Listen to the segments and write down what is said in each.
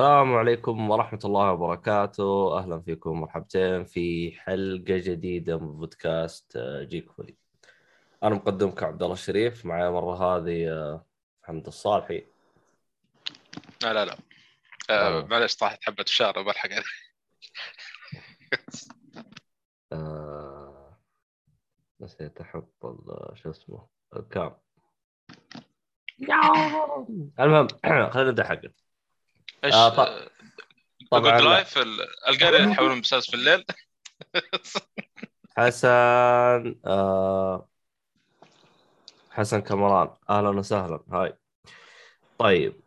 السلام عليكم ورحمة الله وبركاته. أهلا فيكم مرحبتين في حلقة جديدة من بودكاست آه، جيك فولي أنا مقدمكم عبد الله الشريف معي المرة هذه آه، حمد الصالحي. لا لا لا. آه. آه معلش طاحت حبة فشار بلحق. آه... نسيت أحط ال- شو اسمه الكام. المهم خلينا نبدأ حقه إيش آه، طبعاً. لايف ال- القاري يحولون مساس في الليل؟ حسن آه... حسن كمران. أهلا وسهلا. هاي. طيب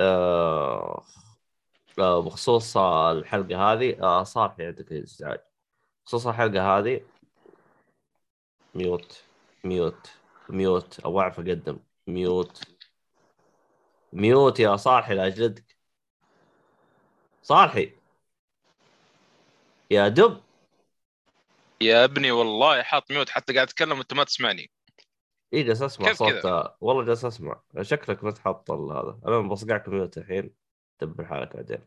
آه... آه بخصوص الحلقة هذه آه صار في عندك ازعاج بخصوص الحلقة هذه. ميوت mute mute. أو أعرف أقدم. mute. mute يا صالحي لاجلدك صالحي. يا دب. يا ابني والله حاط mute حتى قاعد اتكلم وانت ما تسمعني. اي جالس أسمع صوت كذا؟ والله جالس أسمع. شكلك ما تحط هذا. أنا بصقعك mute الحين. دبر حالك بعدين.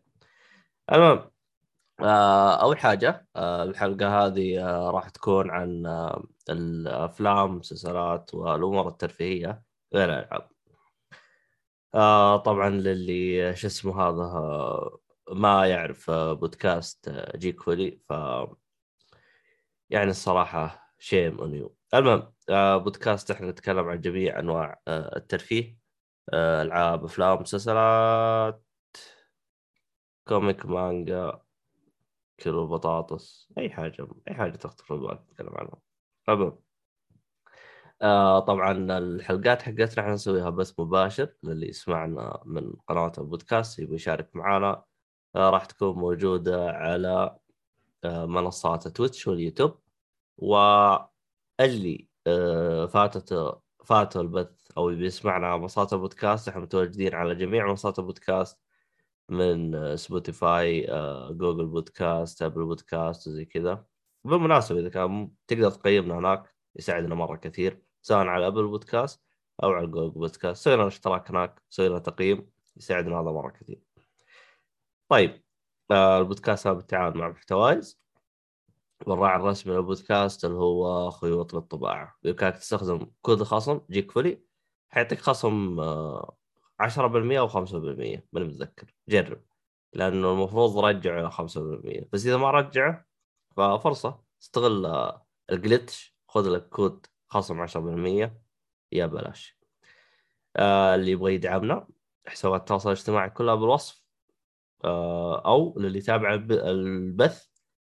المهم آه أول حاجة آه الحلقة هذه آه راح تكون عن آه الأفلام المسلسلات والأمور الترفيهية غير الألعاب. آه طبعا للي شو اسمه هذا آه ما يعرف آه بودكاست آه جيك فولي ف يعني الصراحة shame on you المهم آه بودكاست إحنا نتكلم عن جميع أنواع الترفيه ألعاب أفلام مسلسلات comic مانجا كيلو بطاطس أي حاجة أي حاجة تخطر في بالك نتكلم عنها. المهم طبعا الحلقات حقتنا إحنا نسويها بث مباشر للي يسمعنا من قناة البودكاست يبي يشارك معنا راح تكون موجودة على آه منصات تويتش واليوتيوب. واللي آه فاتته فاته البث أو يبي يسمعنا على منصات البودكاست إحنا متواجدين على جميع منصات البودكاست من سبوتيفاي جوجل بودكاست ابل بودكاست وزي كذا. بالمناسبة إذا كان تقدر تقيمنا هناك يساعدنا مرة كثير سواء على ابل بودكاست أو على جوجل بودكاست سوي لنا اشتراك هناك سوي لنا تقييم يساعدنا هذا مرة كثير. طيب آه، البودكاست هذا بالتعاون مع محتوايز والراعي الرسمي للبودكاست اللي هو خيوط للطباعه بامكانك تستخدم كود خصم جيك فولي حيعطيك خصم آه، 10% أو 5% ماني متذكر. جرب لأنه المفروض رجعه إلى 5% بس إذا ما رجعه ففرصة. استغل آه، الجلتش خذ لك كود خصم 10% يا بلاش. آه اللي يبغى يدعمنا حسابات التواصل الاجتماعي كلها بالوصف. آه أو للي يتابع الب- البث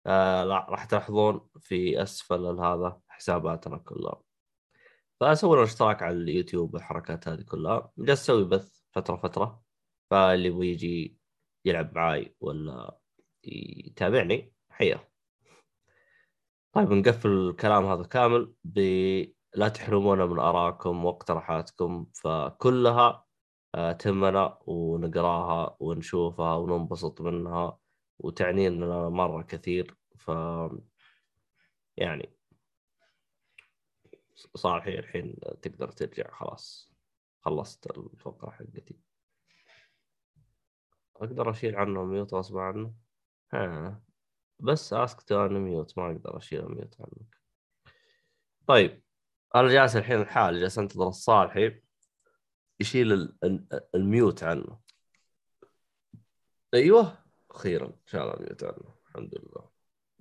آه راح تلاحظون في أسفل هذا حساباتنا كلها. فسوي لنا اشتراك على اليوتيوب والحركات هذه كلها. جالس أسوي بث فترة فترة فاللي يبغى يجي يلعب معاي ولا يتابعني حيه طيب نقفل الكلام هذا كامل ب لا تحرمونا من ارائكم واقتراحاتكم فكلها آه، تهمنا ونقراها ونشوفها وننبسط منها وتعني لنا مرة كثير. ف يعني صالحي الحين تقدر ترجع خلاص. خلصت الفقرة حقتي. أقدر أشيل عنه mute غصب عنه؟ ها. بس ask to unmute ما أقدر أشيل mute عنك. طيب أنا جالس الحين الحال جالس أنتظر الصالحي. يشيل ال- ال- ال mute عنه. أيوه أخيرا شال ال mute عنه الحمد لله.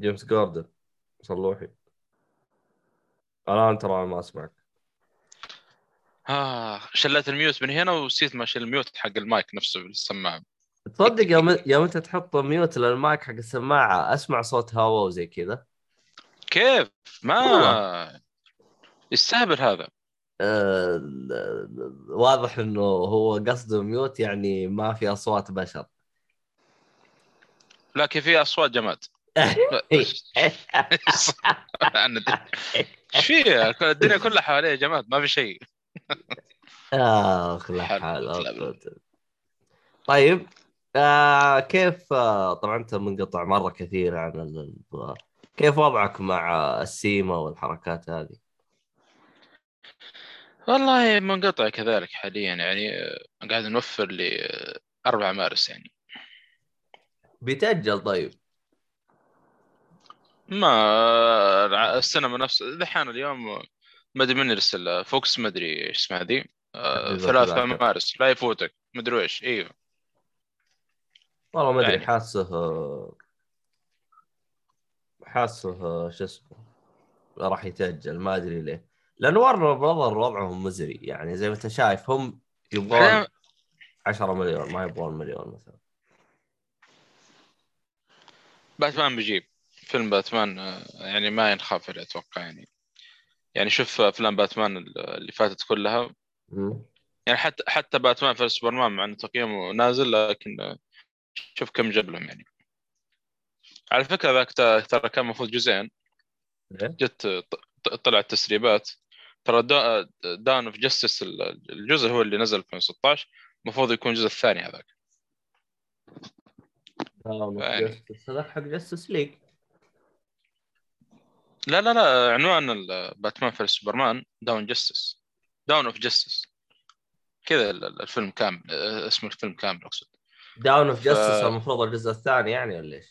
جيمس جوردن صلوحي. الآن ترى ما أسمعك. آه شلت ال mute من هنا ونسيت ما اشيل ال mute حق المايك نفسه بالسماعه تصدق يوم يوم أنت تحط mute لل mic حق السماعة أسمع صوت هواء وزي كذا؟ كيف؟ ما. يستهبل هذا. آه، واضح إنه هو قصده mute يعني ما في أصوات بشر لكن في أصوات جماد أدري. إيش فيها الدنيا كلها حواليه جماد ما في شيء آخ لا. حول طيب آه كيف آه طبعا أنت منقطع مرة كثير عن كيف وضعك مع السيما والحركات هذه؟ والله منقطع كذلك حاليا يعني قاعد نوفر ل 4 مارس يعني. بيتأجل طيب. ما السينما نفس دحين اليوم ما أدري من يرسل فوكس ما أدري إيش اسمها ذي آه، حبيبة 3 ثلاثة. مارس لا يفوتك ما أدري إيش إيوه. والله ما أدري يعني. حاسه حاسه شو اسمه راح يتأجل ما أدري ليه. لأنه ورنر براذر وضعهم مزري. يعني زي ما أنت شايف هم يبغون حاليا 10 مليون ما يبغون مليون مثلا. باتمان بيجيب. فيلم باتمان يعني ما ينخاف عليه أتوقع يعني. يعني شوف أفلام باتمان اللي فاتت كلها. يعني حتى حتى باتمان في سوبرمان مع إنه تقييمه نازل لكن شوف كم جاب لهم يعني. على فكرة ذاك ترى كان المفروض جزئين. إيه؟ جت طلعت تسريبات. ترى Dawn of Justice الجزء هو اللي نزل في 2016 المفروض يكون الجزء الثاني هذاك. Justice هذاك حق Justice League لا لا لا عنوان Batman v Superman Dawn Justice Dawn of Justice كذا ال- ال- الفيلم كامل آه، اسم الفيلم كامل أقصد. Dawn of Justice المفروض الجزء الثاني يعني ولا إيش؟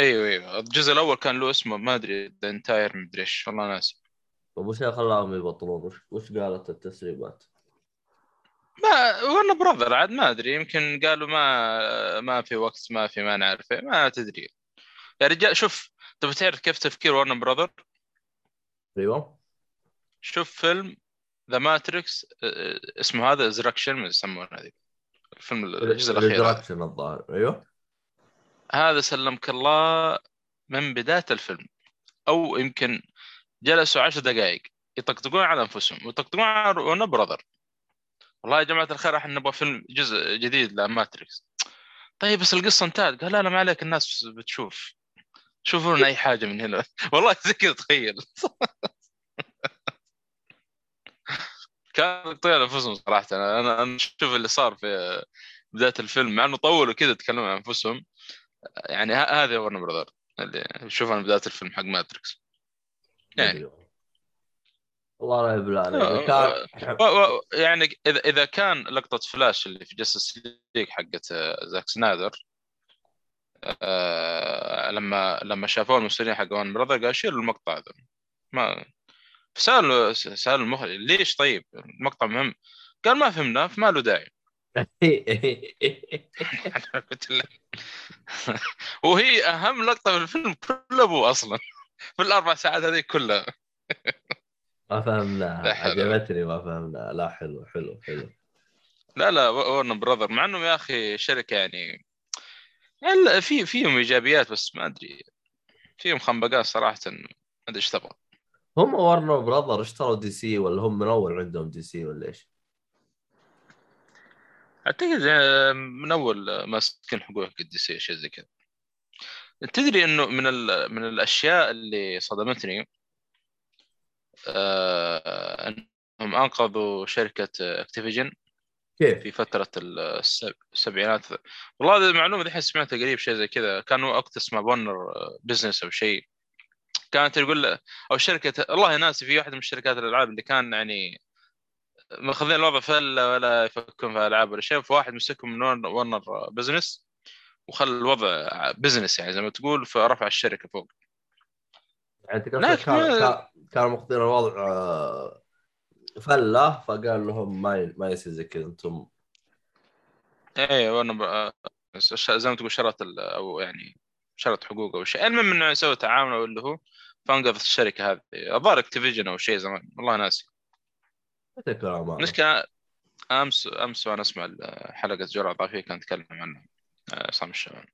أيوه أيوه الجزء الأول كان له اسمه ما أدري ذا انتاير مدري إيش. والله ناسي. طيب وش اللي خلاهم يبطلون؟ وش, وش قالت التسريبات؟ ما ورنا براذر عاد ما أدري يمكن قالوا ما ما في وقت ما في ما نعرف ما تدري. يا رجال شوف تبي تعرف كيف تفكير ورنا براذر أيوه. شوف فيلم ذا ماتريكس اسمه هذا ازركشن ما يسمونه هذه الفيلم الجزء الأخير. Resurrection الظاهر. أيوه. هذا سلمك الله من بداية الفيلم. أو يمكن جلسوا عشر دقائق. يطقطقون على أنفسهم ويطقطقون على ورنا براذر والله يا جماعة الخير إحنا نبغى فيلم جزء جديد لماتريكس طيب بس القصة انتهت. قال لا لا ما عليك الناس بتشوف. شوفوا لنا أي حاجة من هنا. والله زي كذا تخيل. كان يطير أنفسهم صراحة. أنا أنا أشوف اللي صار في بداية الفيلم مع إنه طولوا كذا تكلموا عن أنفسهم. يعني ه- هذا Warner Brother اللي شوف أنا بداية الفيلم حق Matrix يعني. والله لا يبلى عليك. إذا كان. و... يعني اذا إذا كان لقطة فلاش اللي في Justice League حقت آه، زاك سنايدر آه... لما لما شافوه المسؤولين حق Warner Brother قال شيلوا المقطع هذا ما سالوا سالوا المخرج ليش طيب المقطع مهم قال ما فهمناه فما له داعي وهي أهم لقطة في الفيلم كله أبوه أصلا في الأربع ساعات هذه كلها. ما لا حول. عجبتني ما فهمناها لا حلو حلو حلو. لا لا ورن براذر مع إنهم يا أخي شركة يعني يعني في فيهم إيجابيات بس ما أدري. فيهم خنبقات صراحة ما أدري إيش تبغى. هم Warner Brother اشتروا DC ولا هم من أول عندهم DC ولا إيش؟ أعتقد آه، من أول ماسكين حقوق قد شيء شيء زي كذا. تدري إنه من. من الأشياء اللي صدمتني آه إنهم أنقذوا شركة Activision كيف؟ في فترة السب- السبعينات والله هذه المعلومة دحين سمعتها قريب شيء زي كذا كانوا وقت اسمه بونر بزنس أو شيء كانت تقول أو شركة والله ناسي في واحدة من شركات الألعاب اللي كان يعني ماخذين الوضع فله ولا يفكرون في ألعاب ولا شيء فواحد مسكهم من ورن- ورنر بزنس وخلى الوضع بزنس يعني زي ما تقول فرفع الشركة فوق. يعني قصدك كان كان- ماخذين الوضع آه، فله فقال لهم ما ما يصير زي كذا أنتم. إيه ورنر زي ما تقول شرط ال- أو يعني شرط حقوق أو شيء. المهم إنه يسوي تعاون أو اللي هو فانقذت الشركة هذه. الظاهر اكتيفيجن أو شيء زمان. والله ناسي. متى كلام هذا؟ مشكلة أمس أمس وأنا أسمع حلقة جرعة ضعيفيه كان يتكلم عنها. عصام الشمال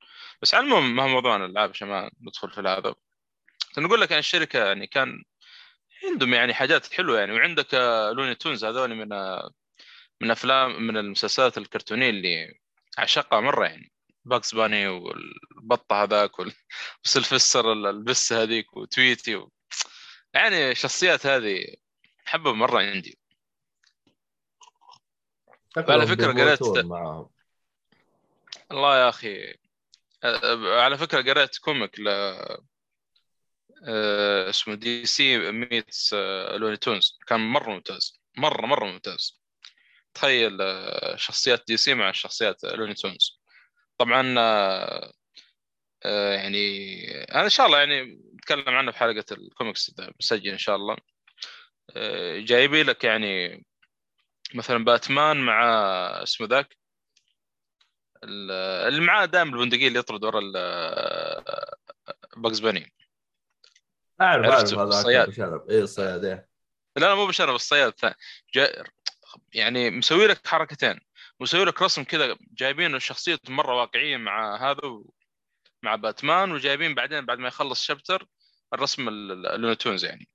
بس على المهم ما هو موضوعنا الالعاب عشان ما ندخل في هذا نقول لك يعني الشركة يعني كان عندهم يعني حاجات حلوة يعني. وعندك لوني تونز هذول من من أفلام من المسلسلات الكرتونية اللي أعشقها مرة يعني. باغز باني والبطة هذاك وال سلفستر البسه هذيك وتويتي و... يعني الشخصيات هذه احبها مرة عندي. على فكرة قريت معهم الله يا أخي. على فكرة قريت كوميك ل اسمه دي سي ميتس لوني تونز. كان مرة ممتاز. مرة مرة ممتاز. تخيل شخصيات دي سي مع شخصيات لوني تونز. طبعا يعني أنا إن شاء الله يعني نتكلم عنه في حلقة الكوميكس مسجل إن شاء الله. جايبي لك يعني مثلا باتمان مع اسمه ذاك؟ اللي معاه دائما البندقية اللي يطرد ورا باكس باني أعرف أعرف هذا الصياد. اي الصياد إيه. لا لا مو بشرف الصياد جا... يعني مسوي لك حركتين. مسوي لك رسم كذا جايبين الشخصية مرة واقعية مع هذا و... مع باتمان وجايبين بعدين بعد ما يخلص chapter الرسم اللوني تونز يعني.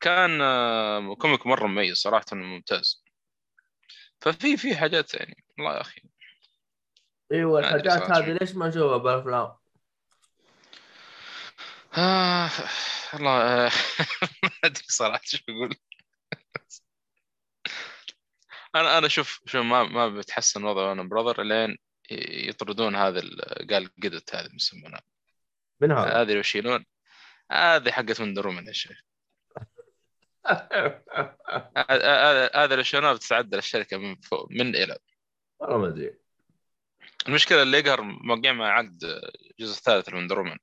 كان آه، comic مرة مميز صراحة ممتاز. ففي في حاجات يعني والله يا أخي. إيوه الحاجات هذه ليش ما نشوفها بالأفلام؟ آه والله ما أدري صراحة شو أقول. أنا أنا شوف شوف ما ما بتحسن وضع أنا براذر لين يطردون هذا قال قدت هذه يسمونها من هذا؟ هذه اللي يشيلون هذه حقت وندر وومن يا شيخ. هذا اللي شلونها بتتعدل الشركة من فوق من إلى. والله ما أدري. المشكلة اللي يقهر موقع مع عقد الجزء الثالث من درومان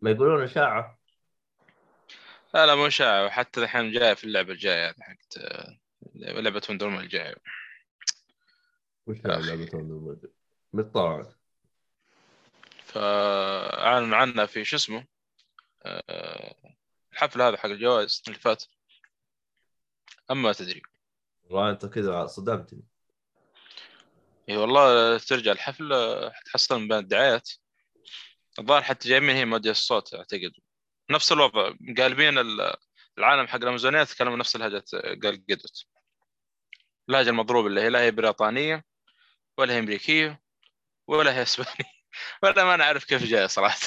ما يقولون إشاعة؟ لا لا مو إشاعة. وحتى الحين جاية في اللعبة الجاية حقت لعبة وندر الجايه وش لعبة وندر متى فأعلن عنها في شو اسمه؟ آه، الحفل هذا حق الجوائز اللي فات. أما تدري. والله أنت كذا صدمتني. اي والله ترجع الحفل حتحصل من بين الدعايات. الظاهر حتى جايبين هي موديل الصوت أعتقد. نفس الوضع قالبين العالم حق الأمازونية يتكلموا نفس الهجة قال قدت اللهجة المضروبة اللي هي لا هي بريطانية ولا هي أمريكية ولا هي إسبانية. ولا ما نعرف كيف جاية صراحة.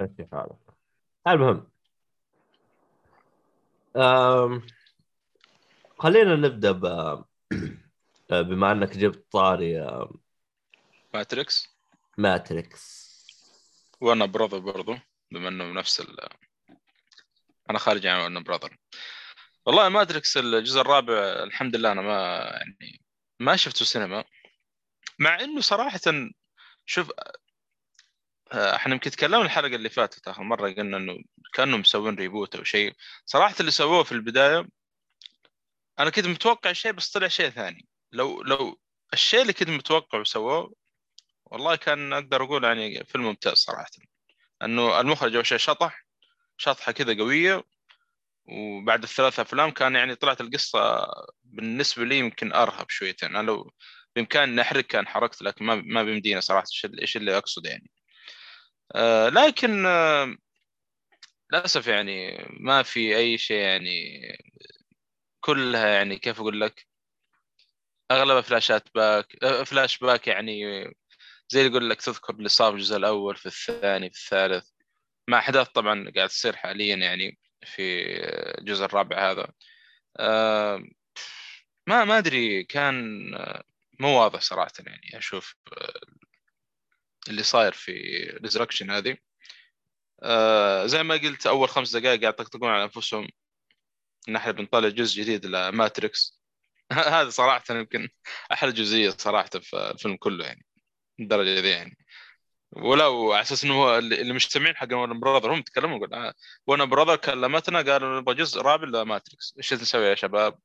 المهم. خلينا نبدأ ب بما انك جبت طاري ماتريكس؟ ماتريكس. وورنر براذر برضو بما انه نفس ال أنا خارج عن وورنر براذر. والله ماتريكس الجزء الرابع الحمد لله أنا ما يعني ما شفته سينما. مع انه صراحة شوف آه، إحنا يمكن تكلمنا الحلقة اللي فاتت آخر مرة قلنا إنه كانوا مسوين ريبوت أو شيء. صراحة اللي سووه في البداية أنا كنت متوقع شيء بس طلع شيء ثاني. لو لو الشيء اللي كنت متوقع وسووه والله كان أقدر أقول يعني فيلم ممتاز صراحة. انه المخرج أول شيء شطح شطحة كذا قوية وبعد الثلاث أفلام كان يعني طلعت القصة بالنسبة لي يمكن أرهب شويتين. أنا لو بإمكاني نحرق كان حرقت لكن ما ما بيمدينا صراحة. إيش اللي اقصد يعني؟ آه لكن آه للأسف يعني ما في أي شيء يعني كلها يعني كيف أقول لك؟ أغلبها flashات back آه، فلاش باك يعني زي اللي يقول لك تذكر اللي صار في الجزء الأول في الثاني في الثالث. مع أحداث طبعا قاعد تصير حاليا يعني في الجزء الرابع هذا. ما ما أدري كان آه، مو واضح صراحة يعني أشوف آه، اللي صاير في ريزركشنز هذه. زي ما قلت أول خمس دقائق قاعد يطقطقون على أنفسهم. ان إحنا بنطلع جزء جديد لماتريكس هذا صراحة يمكن أحلى جزئية صراحة في الفيلم كله يعني الدرجة ذي يعني. ولو على أساس إنه هو اللي مجتمعين حق ون براذر هم تكلموا يقول آه ون براذر كلمتنا قالوا نبغى جزء رابع لماتريكس إيش نسوي يا شباب؟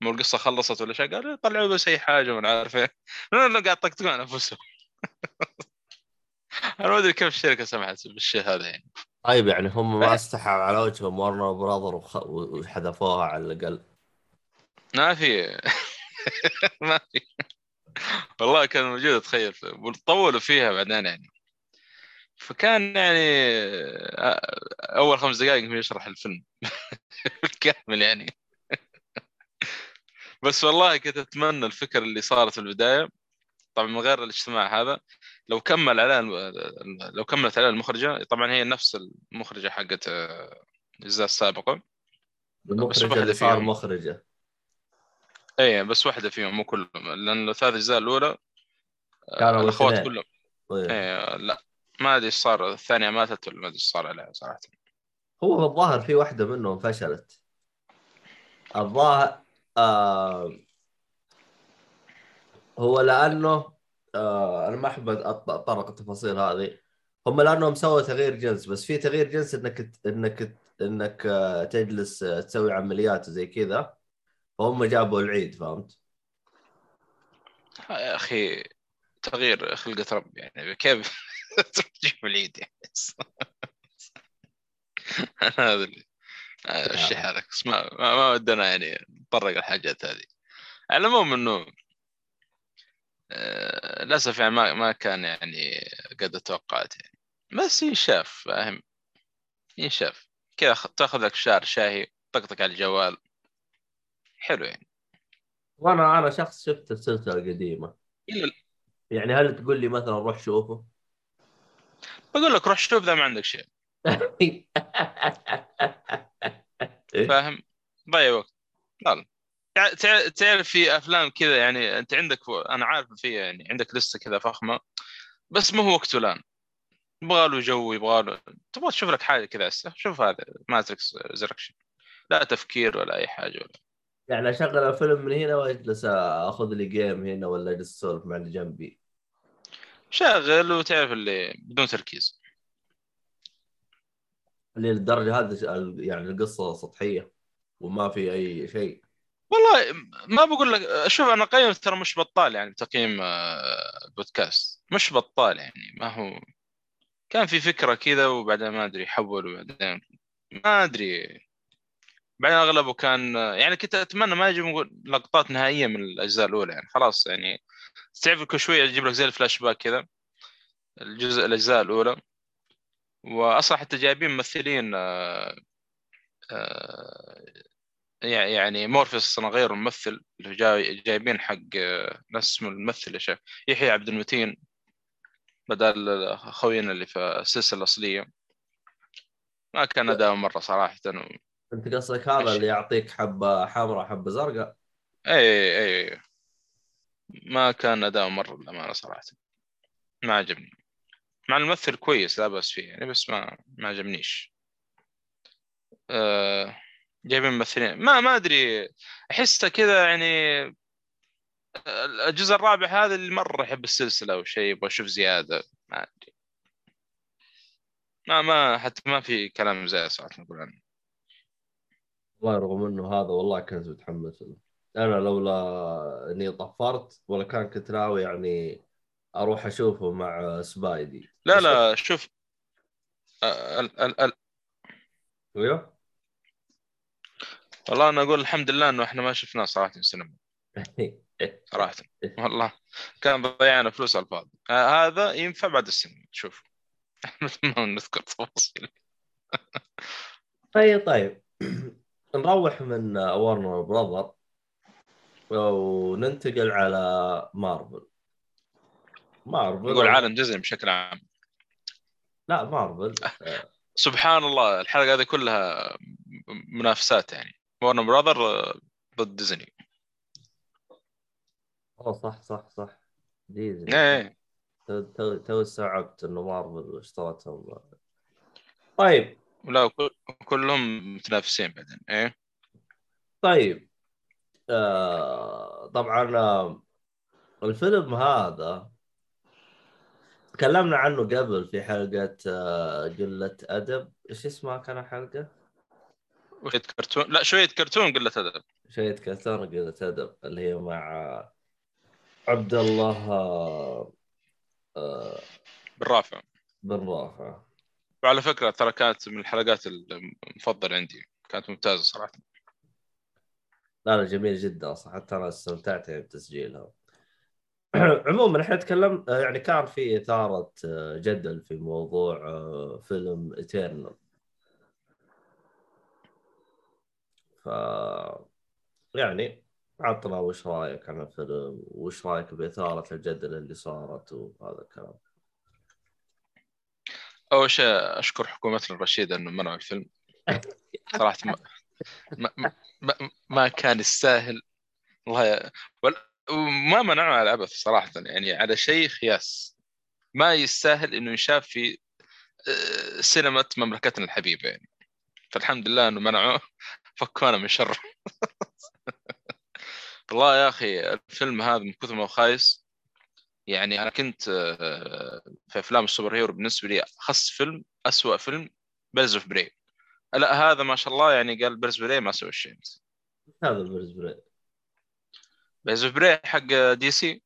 مو القصة خلصت ولا شيء؟ قالوا طلعوا بس أي حاجة وما عارف إيه قاعد يطقطقون على أنفسهم. أنا ما أدري كيف الشركة سمحت بالشيء هذا يعني. طيب يعني هم ما استحوا على وجههم ورنر براذر وخ... وحذفوها على الأقل. ما في. ما في. والله كان موجود اتخيل طولوا فيها بعدين يعني. فكان يعني آه، أول خمس دقائق يشرح الفيلم. بالكامل يعني. بس والله كنت أتمنى الفكرة اللي صارت في البداية. طبعا من غير الاجتماع هذا لو كمل عليها لو كملت عليها المخرجة طبعا هي نفس المخرجة حقت آه، الاجزاء السابقه المخرجة اللي صار مخرجة. اي بس واحدة فيهم مو كلهم. لأن الثلاث اجزاء الأولى آه، كانوا الأخوات كلهم. طيب. اي لا ما أدري إيش صار. الثانية ماتت ولا ما أدري إيش صار عليها صراحة. هو الظاهر في واحدة منهم فشلت. الظاهر آه هو لأنه آه أنا ما أحب اتطرق التفاصيل هذه. هم لأنهم سووا تغيير جنس بس في تغيير جنس إنك إنك إنك آه، تجلس آه، تسوي عمليات وزي كذا. فهم جابوا العيد فهمت؟ يا أخي تغيير خلقة رب يعني كيف تجيب العيد يعني؟ هذا اللي الشيء هذا ما ما ودنا يعني نطرق الحاجات هذه. على العموم إنه آه، للأسف يعني ما ما كان يعني قد توقعت يعني. بس ينشاف فاهم؟ ينشاف. كذا تاخذ لك شهر شاهي طقطق على الجوال. حلو يعني. وأنا أنا شخص شفت السلسلة القديمة. يعني هل تقول لي مثلا روح شوفه؟ بقول لك روح شوف إذا ما عندك شيء. فاهم؟ ضيع وقت. لا تعرف في أفلام كذا يعني أنت عندك أنا عارف في يعني عندك لسه كذا فخمة بس ما هو وقته الآن. يبغى له جو يبغى له تبغى تشوف لك حاجة كذا شوف هذا ماتريكس ريزركشن لا تفكير ولا أي حاجة ولا. يعني أشغل الفيلم من هنا وأجلس أخذ لي game هنا ولا أجلس أسولف مع اللي جنبي. شغل وتعرف اللي بدون تركيز. اللي للدرجه هذه يعني القصة سطحية وما في أي شيء. والله ما بقول لك شوف أنا قيم ترى مش بطال يعني تقييم آه، بودكاست. مش بطال يعني ما هو كان في فكرة كذا وبعدين ما أدري حول وبعدين ما أدري. بعدين أغلبه كان يعني كنت أتمنى ما يجيب لقطات نهائية من الأجزاء الأولى يعني خلاص يعني تعرف كل شوية يجيب لك زي الفلاش باك كذا الجزء الأجزاء الأولى. واصلا حتى جايبين ممثلين آه، آه، يعني مورفيوس أنا غير الممثل اللي جاي جايبين حق آه، ناس اسمه الممثل يا شيخ يحيى عبد المتين بدل خوينا اللي في السلسلة الأصلية. ما كان أداء مرة صراحة انت قصدك هذا اللي يعطيك حبة حمراء حبة زرقاء؟ اي اي اي ما كان أداء مره للأمانة صراحة. ما عجبني. مع الممثل كويس لا بأس فيه يعني بس ما ما عجبنيش. أه جايبين ممثلين. ما ما أدري. أحسه كذا يعني الجزء الرابع هذا اللي مرة يحب السلسلة أو شيء يبغى أشوف زيادة. ما أدري. ما ما حتى ما في كلام زي صراحة نقول عنه. والله رغم إنه هذا والله كنت متحمس له أنا لولا إني طفرت ولا كان كنت ناوي يعني أروح أشوفه مع سبايدي. لا لا شوف ال ال ال أيوه والله أنا أقول الحمد لله إنه إحنا ما شفناه صراحة في السينما. صراحة. والله كان ضيعنا فلوس على الفاضي. هذا ينفع بعد السينما شوف. ما نذكر تفاصيل. طيب طيب. نروح من ورنر براذر وننتقل على مارفل مارفل نقول عالم ديزني بشكل عام. لا مارفل سبحان الله الحلقة هذه كلها منافسات يعني. ورنر براذر ضد ديزني أوه صح صح صح. ديزني إيه. تو تو استوعبت إنه مارفل اشترتهم. طيب. لا كلهم متنافسين بعدين إيه؟ طيب. آه طبعا آه، الفيلم هذا تكلمنا عنه قبل في حلقة آه قلة أدب. إيش اسمها كان الحلقة؟ شوية كرتون لا شوية كرتون قلة أدب. شوية كرتون قلة أدب اللي هي مع عبد الله آه بن رافع. بن رافع. وعلى فكرة ترى كانت من الحلقات المفضلة عندي. كانت ممتازة صراحة. لا لا جميل جدا صح حتى أنا استمتعت يعني بتسجيلها. عموما إحنا تكلم يعني كان في إثارة آه، جدل في موضوع آه، فيلم ايترنال ف يعني عطنا وش رأيك عن الفيلم؟ وش رأيك بإثارة الجدل اللي صارت؟ وهذا الكلام. أول شيء أشكر حكومتنا الرشيده إنه منعوا الفيلم. صراحة ما ما, ما, ما كان يستاهل. والله وما منعوا على العبث صراحة يعني على شيء خياس. ما يستاهل إنه يشاف في آه، سينما مملكتنا الحبيبة يعني. فالحمد لله إنه منعوه. فكونا من شر. والله يا أخي الفيلم هذا من كثر ما هو خايس. يعني أنا كنت آه، في أفلام السوبر هيرو بالنسبة لي أخص فيلم اسوء فيلم بيردز اوف بري لا هذا ما شاء الله يعني قال بيردز بري ما سوى شيء. هذا بيردز بري بيردز اوف بري حق دي سي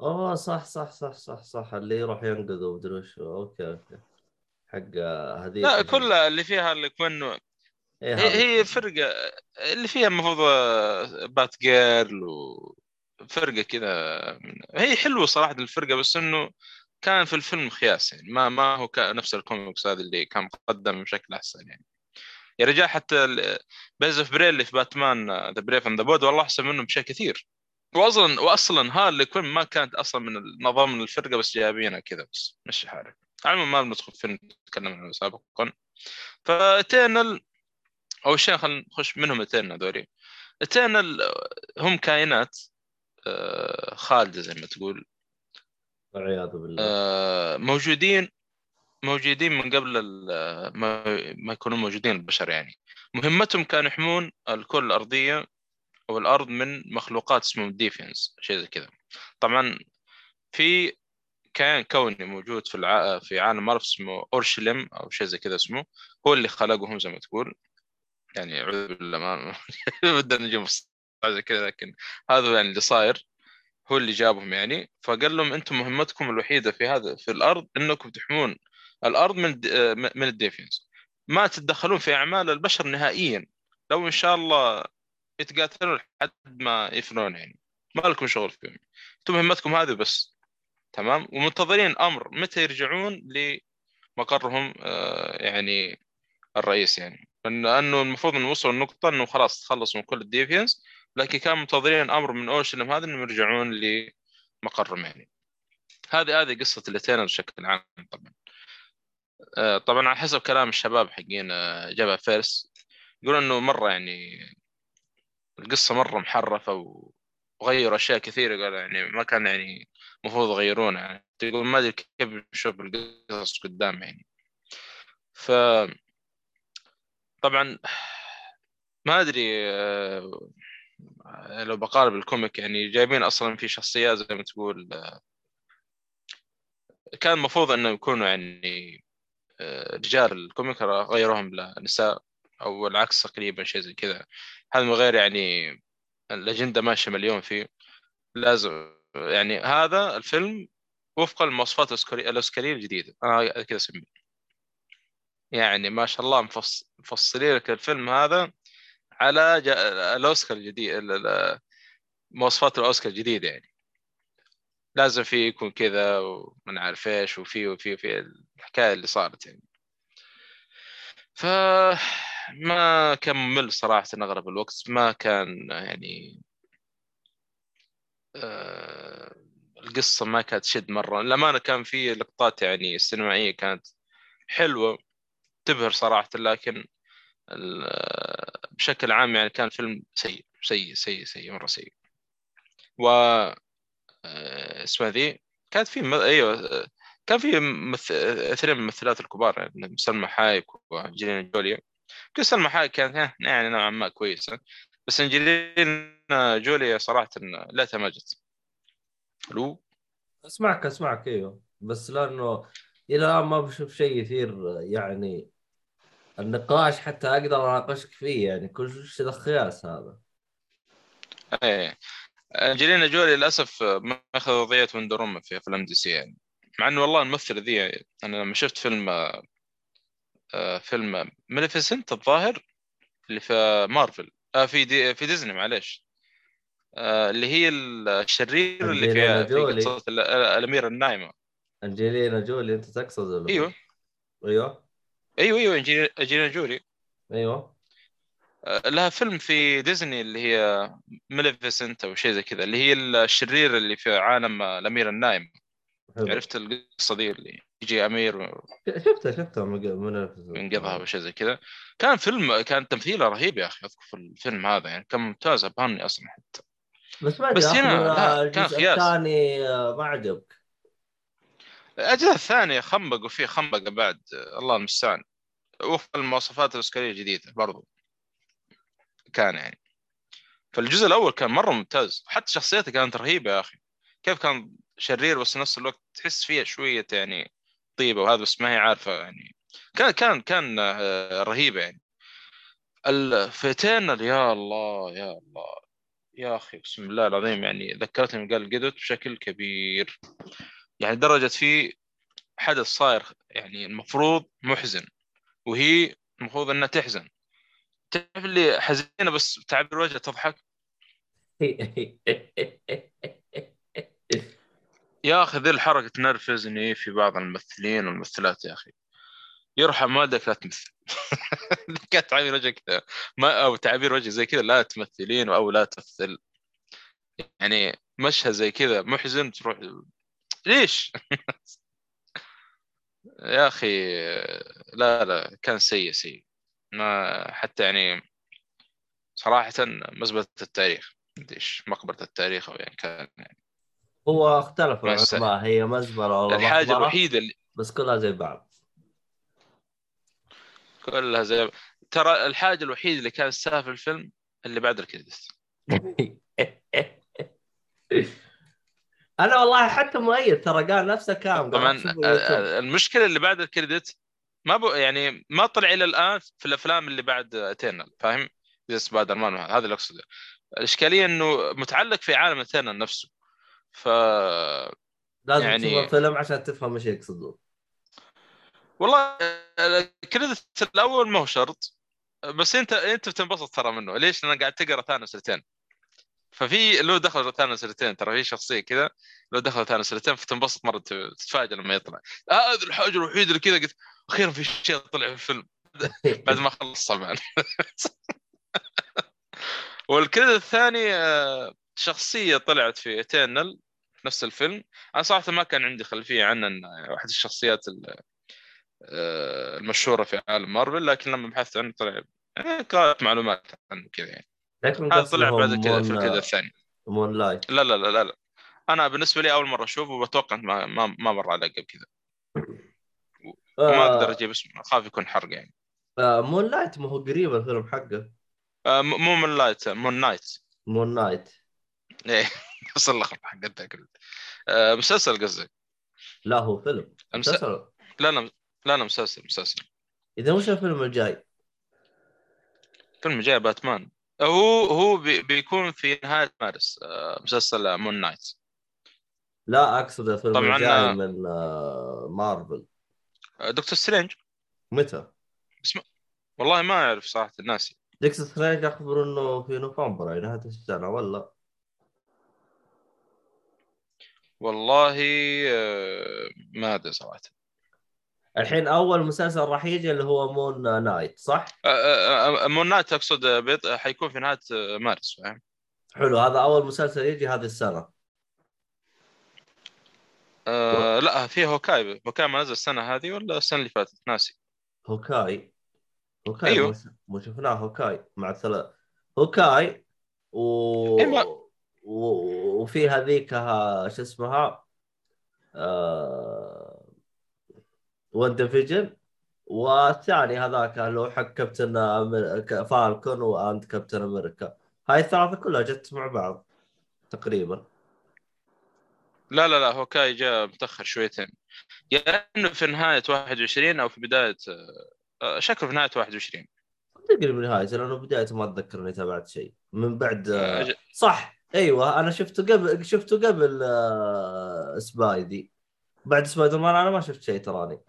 أوه صح صح صح صح صح. اللي يروح ينقذ ومدري وش أوكي أوكي. حق هذيك لا كل اللي فيها اللي كمان إيه هي, هي فرقة اللي فيها المفروض بات جيرل وفرقه كذا هي حلوة صراحة الفرقة بس إنه كان في الفيلم خياس يعني. ما ما هو نفس الكوميكس هذا اللي كان مقدم بشكل أحسن يعني. يا رجال حتى بيز اوف بري اللي في باتمان ذا بريف اند ذا بود والله أحسن منه بشيء كثير. واصلا واصلا هارلي كوين ما كانت أصلا من نظام الفرقة بس جايبينها كذا بس مشي حالك. عموما ما بندخل فيلم نتكلم عنه سابقا. فتينل أول شيء خلينا نخش منهم اثنين هذولي اثنين هم كائنات خالده زي ما تقول. والعياذ بالله. آه، موجودين موجودين من قبل ما ما يكونوا موجودين البشر يعني. مهمتهم كانوا يحمون الكره الأرضية أو الأرض من مخلوقات اسمهم ديفينز شيء زي كذا. طبعا في كائن كوني موجود في الع... في عالم مارف اسمه أورشليم أو شيء زي كذا اسمه. هو اللي خلقهم زي ما تقول. يعني اعوذ بالله ما بدنا نجيب زي كذا لكن هذا يعني اللي صاير هو اللي جابهم يعني. فقال لهم أنتم مهمتكم الوحيدة في هذا في الأرض أنكم تحمون الأرض من من الديفينز. ما تتدخلون في أعمال البشر نهائيا لو إن شاء الله يتقاتلون لحد ما يفنون يعني. ما لكم شغل فيهم. أنتم مهمتكم هذه بس. تمام؟ ومنتظرين أمر. متى يرجعون لمقرهم آه، يعني الرئيس يعني. لأنه المفروض إنه وصلوا النقطة إنه خلاص تخلصوا من كل الديفينز. لكن كانوا منتظرين أمر من اوشلم هذا إنهم يرجعون لمقرهم يعني هذه هذه قصة الاثنين بشكل عام طبعا. آه، طبعا على حسب كلام الشباب حقين آه، جبهة فيرس. يقولون إنه مرة يعني القصة مرة محرفة وغيروا أشياء كثيرة. قال يعني ما كان يعني المفروض يغيرونها يعني تقول ما أدري كيف نشوف القصص قدام يعني. ف طبعا ما أدري آه، لو بقارن ال comic يعني جايبين أصلا في شخصيات زي ما تقول كان المفروض إنه يكونوا يعني رجال ال comic غيروهم لنساء أو العكس تقريبا شيء زي كذا. هذا من غير يعني الأجندة ماشية مليون فيه. لازم يعني هذا الفيلم وفق المواصفات الأوسكارية الجديدة. أنا كذا أسميه. يعني ما شاء الله مفصلين لك الفيلم هذا. على الأوسكار الجديد مواصفات الأوسكار الجديدة يعني. لازم في يكون كذا وما عارف إيش وفي وفي وفي الحكاية اللي صارت يعني. ف ما كان ممل صراحة أغلب الوقت ما كان يعني آه القصة ما كانت تشد مرة. للأمانة كان في لقطات يعني السينمائيه كانت حلوة تبهر صراحة لكن بشكل عام يعني كان فيلم سيء سيء سيء سيء مرة سيء. و آه، اسمها ذي؟ كانت في أيوه كان في ممث... اثنين من الممثلات الكبار يعني سلمى حايك وانجلينا جوليا كل سلمى حايك كانت يعني نوعا ما كويسة. بس انجلينا جوليا صراحة لا تماجت. ألو أسمعك أسمعك أيوه. بس لأنه إلى الآن ما بشوف شيء يثير يعني النقاش حتى أقدر أناقشك فيه يعني كل شيء خياس هذا. إيه. أنجلينا جولي للأسف ما اخذ وضعيه وندر في أفلام DC يعني. مع إنه والله الممثله ذي أنا لما شفت فيلم آه، فيلم Maleficent الظاهر اللي في مارفل آه في دي في ديزني معليش. آه، اللي هي الشرير اللي في في. قصة ال- الأميرة النايمة. أنجلينا جولي أنت تقصد؟ أيوه. أيوه. أيوه أيوه انجلينا جولي أيوه. آه، لها فيلم في ديزني اللي هي Maleficent أو شيء زي كذا اللي هي الشرير اللي في عالم الأمير النايم. حلو. عرفت القصة دي اللي يجي أمير شفتها شفتها وينقذها أو شيء زي كذا. كان فيلم كان تمثيله رهيب يا أخي أذكر في الفيلم هذا يعني كان ممتاز أبهرني أصلا حتى. بس ما بس هنا كان خياس. الثاني آه، ما عجبك؟ الأجزاء الثانية خنبق وفي خنبقه بعد آه، الله المستعان. وفق المواصفات الاوسكاريه الجديدة برضو. كان يعني. فالجزء الأول كان مرة ممتاز. حتى شخصيته كانت رهيبة يا أخي. كيف كان شرير بس نفس الوقت تحس فيها شوية يعني طيبة وهذا بس ما هي عارفة يعني. كان كان كان آه، رهيبة يعني. الفيتين يا الله يا الله. يا أخي اقسم بالله العظيم. يعني ذكرتني قال قدوت بشكل كبير. يعني درجة في حدث صاير يعني المفروض محزن. وهي المفروض إنها تحزن. تعرف اللي حزينة بس تعبير وجهها تضحك؟ يا أخي ذي الحركة تنرفزني في بعض الممثلين والممثلات يا أخي. يرحم والدك لا تمثل. كانت تعبير وجه كذا. ما أو تعبير وجه زي كذا. لا تمثلين أو لا تمثل يعني مشهد زي كذا. محزن تروح ليش؟ يا أخي لا لا كان سيء سيء. ما حتى يعني صراحة مزبلة التاريخ. مدريش مقبرة التاريخ أو يعني كان يعني. هو اختلف. العلماء هي مزبله ولا الحاجة مقبرة، الوحيدة اللي بس كلها زي بعض. كلها زي ترى الحاجة الوحيدة اللي كانت تستاهل في الفيلم اللي بعد الكريدت أنا والله حتى مؤيد ترى قال نفسه كام طبعا يوتيوب. آه، المشكلة اللي بعد الكريدت ما بو يعني ما طلع إلى الآن في الأفلام اللي بعد اترنال فاهم؟ زي سبايدر مان هذا اللي أقصده الإشكالية إنه متعلق في عالم Eternals نفسه ف لازم يعني- تشوف الفيلم عشان تفهم إيش يقصدون والله ال credit الأول ما هو شرط بس أنت أنت بتنبسط ترى منه ليش؟ لانك قاعد تقرأ Thanos Returns ففي له دخل Thanos Returns ترى في شخصية كذا له دخل Thanos Returns فتنبسط مرة تتفاجئ لما يطلع. آه، هذه الحاجة الوحيده اللي كذا. قلت أخيرا في شيء طلع في الفيلم. بعد ما خلص طبعا وال credit الثاني آه، شخصية طلعت في Eternals في نفس الفيلم. أنا صراحة ما كان عندي خلفية عنه واحد الشخصيات ال- آه، المشهورة في عالم مارفل لكن لما بحثت عنه طلع آه، قرأت معلومات عنه كذا يعني. لكن هذا طلع بعد كذا في Moon- ال credit الثاني. Moon Light. لا لا لا لا, لا. أنا بالنسبة لي أول مرة أشوفه وبتوقع ما ما, ما مر علي قبل كذا. وما أقدر أجيب اسمه اخاف يكون حرق يعني. آه Moon Light ما هو قريب الفيلم حقه. آه، مو Moon Light Moon Knight. Moon Knight. إيه بس اللخبطه حقتها آه، مسلسل قصدك؟ لا هو فيلم. مسلسل. لا لا لا مسلسل مسلسل. إذا وش الفيلم الجاي؟ فيلم جاي باتمان. هو هو بي بيكون في نهاية مارس آه، مسلسل Moon Knight. لا أقصد الفيلم طبعاً، الجاي آه. من آه Marvel. Doctor Strange. متى؟ والله ما أعرف صراحة ناسي Doctor Strange أخبر إنه في نوفمبر يعني نهايه السنة ولا. والله ما أدري صراحة. الحين أول مسلسل راح يجي اللي هو مون نايت صح؟ آه، آه، آه، Moon Knight أقصد بيط... حيكون في نهاية مارس فاهم حلو هذا أول مسلسل يجي هذه السنة آه لا في Hawkeye Hawkeye ما نزل السنة هذه ولا السنة اللي فاتت ناسي Hawkeye Hawkeye. مش, مش شفناه Hawkeye مع الثلاث Hawkeye و... أيوه. و... وفي هذيك شو اسمها آه... WandaVision والثاني هذاك اللي هو حق Captain America Falcon and Captain America. هاي الثلاثة كلها جت مع بعض تقريبا. لا لا لا Hawkeye جاء متأخر شويتين. يا إنه في نهاية 21 أو في بداية آه، شكله في نهاية 21 تقريبا نهايته لأنه بدايته ما أتذكر إني تابعت شيء. من بعد آه، آه، صح أيوه أنا شفته قبل شفته قبل Spidey. بعد سبايدر مان أنا ما شفت شيء تراني.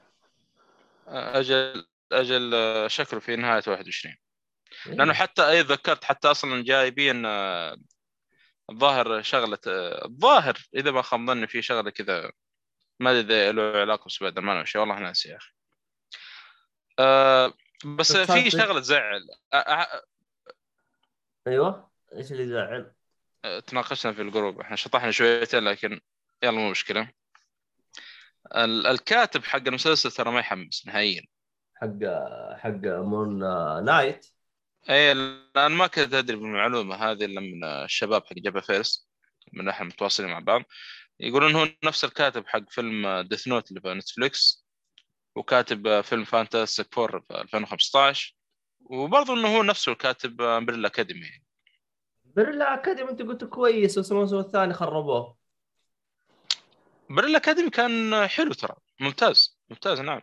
أجل أجل آه، شكله في نهاية 21 إيه. لأنه حتى أي ذكرت حتى أصلا جايبين آه، الظاهر شغلة الظاهر إذا ما خاب ظني في شغلة كذا ما أدري إذا له علاقة بسبايدر مان شيء والله ناسي يا أخي. أه بس في شغلة تزعل. أيوه إيش اللي يزعل؟ تناقشنا في ال group. إحنا شطحنا شويتين لكن يلا مو مشكلة. الكاتب حق المسلسل ترى ما يحمس نهائيا. حق حق Moon Knight. اي أنا ما كنت أدري بالمعلومة هذه إلا من الشباب حق جبهة فيس من إحنا متواصلين مع بعض. يقولون هو نفس الكاتب حق فيلم Death Note اللي في Netflix وكاتب فيلم Fantastic Four في 2015 وبرضه إنه هو نفسه الكاتب Umbrella Academy يعني. Umbrella Academy أنت قلت كويس بس الموسم الثاني خربوه. امبريلا اكاديمي كان حلو ترى. ممتاز. ممتاز نعم.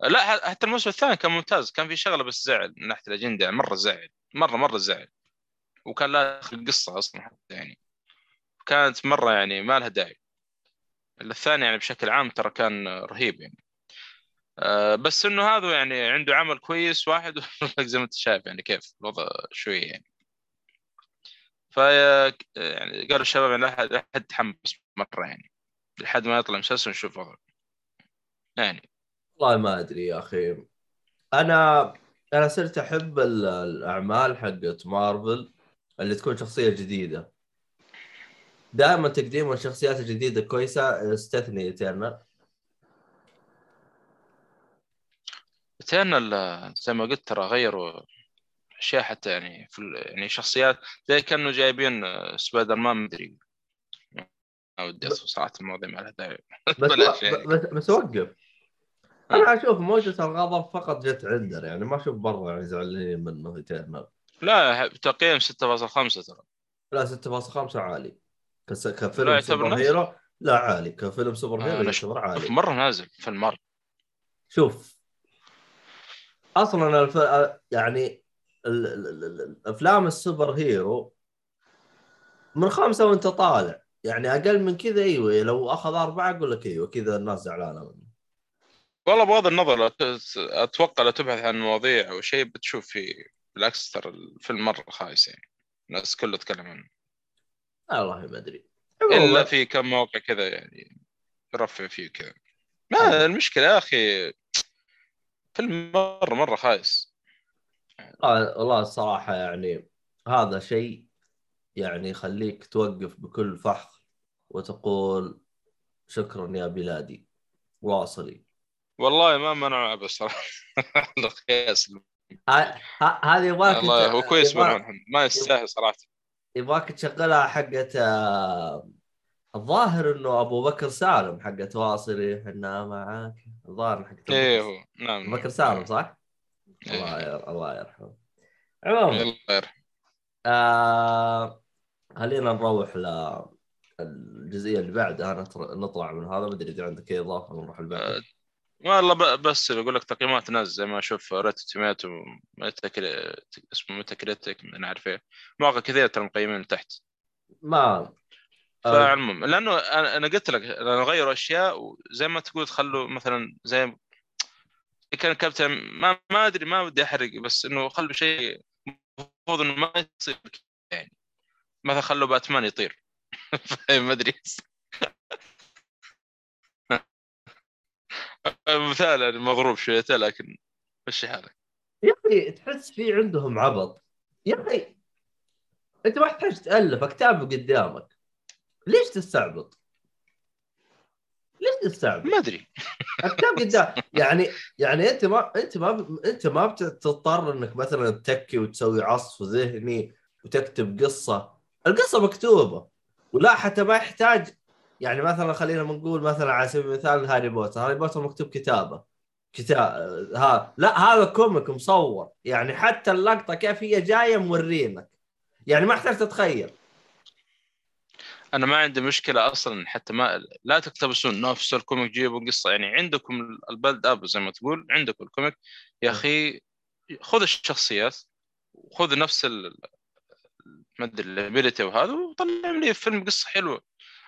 لا حتى الموسم الثاني كان ممتاز. كان في شغلة بس زعل من ناحية الأجندة يعني مرة زعل. مرة مرة زعل. وكان لا القصة أصلا حتى يعني. كانت مرة يعني ما لها داعي. الثاني يعني بشكل عام ترى كان رهيب يعني. آه، بس إنه هذا يعني عنده عمل كويس واحد. زي ما أنت شايف يعني كيف الوضع شوية يعني. ف يعني قالوا الشباب يعني لا حد لا حد تحمس مرة يعني. لحد ما يطلع مسلسل نشوف وضعه يعني. والله ما أدري يا أخي. أنا أنا صرت أحب ال- الأعمال حقت مارفل اللي تكون شخصية جديدة. دائما تقديم الشخصيات الجديده كويسة استثني ايترنال ايترنال زي ما قلت ترى غيروا أشياء حتى يعني في يعني شخصيات زي كانوا جايبين سبايدر مان مدري ودي أدخل صراحة المواضيع ما لها داعي. بس. بس, بس وقف أنا أشوف موجة الغضب فقط جت عندنا يعني ما أشوف برا يعني زعلانين منه Eternals لا تقييم 6.5 ترى. لا 6.5 عالي. كس- كفيلم super. hero لا عالي. كفيلم سوبر آه، hero يعتبر عالي. مرة نازل في المرة. شوف أصلا الف... يعني ال... ال... ال... ال- الأفلام السوبر هيرو من خمسه وأنت طالع. يعني أقل من كذا إيوه لو أخذ أربعة أقول لك إيوه كذا الناس زعلانة منه والله بغض النظر أتوقع لو تبحث عن مواضيع أو شيء بتشوف في بالعكس ترى الفيلم مرة خايس يعني. الناس كله تتكلم عنه. والله ما أدري. إلا في كم موقع كذا يعني يرفع فيه كذا. ما المشكلة يا أخي فيلم مرة مرة خايس. آه، والله الصراحة يعني هذا شيء يعني يخليك توقف بكل فخر وتقول شكرا يا بلادي واصلي. والله ما عبس صراحة القياس هذه يبغاك والله هو كويس ما يستاهل صراحة. يبغاك تشغلها حقت آه، الظاهر إنه أبو بكر سالم حقت واصلي إحنا معاك. الظاهر حقت أبو إيه هو نعم أبو بكر نعم. سالم صح؟ إيه. الله ير... الله يرحمه. عموما الله يرحمه. آه... خلينا نروح للجزئيه اللي بعدها. نطلع من هذا. ما أدري إذا عندك أي إضافة نروح اللي بعده آه، والله بس يقول لك تقييمات ناس زي ما أشوف ريت توميتو اسمه ميتا كريتيك ما نعرف إيه مواقع كثيرة ترى مقيمين تحت. ما فالمهم لأنه أنا قلت لك لأنه غيروا أشياء وزي ما تقول خلوا مثلا زي كان كابتن ما ما أدري ما ودي أحرق بس إنه خلوا شيء المفروض إنه ما يصير يعني. مثلا خلوا باتمان يطير. ما أدري. مثال يعني مضروب شويتين لكن مشي حالك. يا أخي تحس في عندهم عبط. يا أخي أنت ما تحتاج تألف كتابه قدامك. ليش تستعبط؟ ليش تستعبط؟ ما أدري. الكتاب قدام. يعني يعني أنت ما أنت ما أنت ما بتضطر إنك مثلا تتكي وتسوي عصف ذهني وتكتب قصة، القصة مكتوبة ولا حتى ما يحتاج يعني مثلا خلينا نقول مثلا على سبيل المثال هاري بوتر، هاري بوتر مكتوب كتابة كتاب ها لا هذا comic مصور يعني حتى اللقطة كيف هي جاية موريينك يعني ما يحتاج تتخيل. أنا ما عندي مشكلة أصلا حتى ما لا تقتبسون نفس ال comic جيبوا قصة يعني عندكم ال build up زي ما تقول عندكم ال comic. يا أخي خذ الشخصيات وخذ نفس ما أدري ال ability وهذا وطلع لي فيلم قصة حلوة.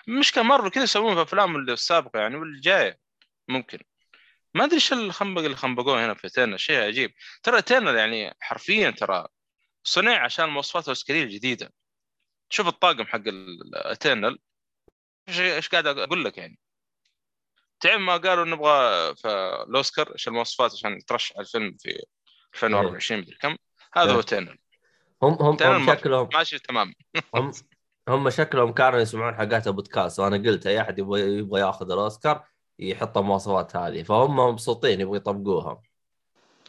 المشكلة مره كذا يسوون في أفلام السابقة يعني واللي جاية ممكن. ما أدري إيش الخنبق اللي خنبقوه هنا في تيرنر شيء عجيب. ترى تيرنر يعني حرفيا ترى صنع عشان المواصفات العسكريه الجديده شوف الطاقم حق الاترنال إيش قاعد أقول لك يعني؟ تعرف ما قالوا نبغى في الأوسكار؟ إيش المواصفات عشان يترشح الفيلم في 2024 مدري كم؟ هذا إيه. هو تينل هم هم, هم شكلهم ماشي تمام. هم هم شكلهم كانوا يسمعون حقات بودكاست وأنا قلت أي أحد يبغى يبغى يأخذ الأوسكار يحط المواصفات هذه. فهم مبسوطين يبغوا يطبقوها.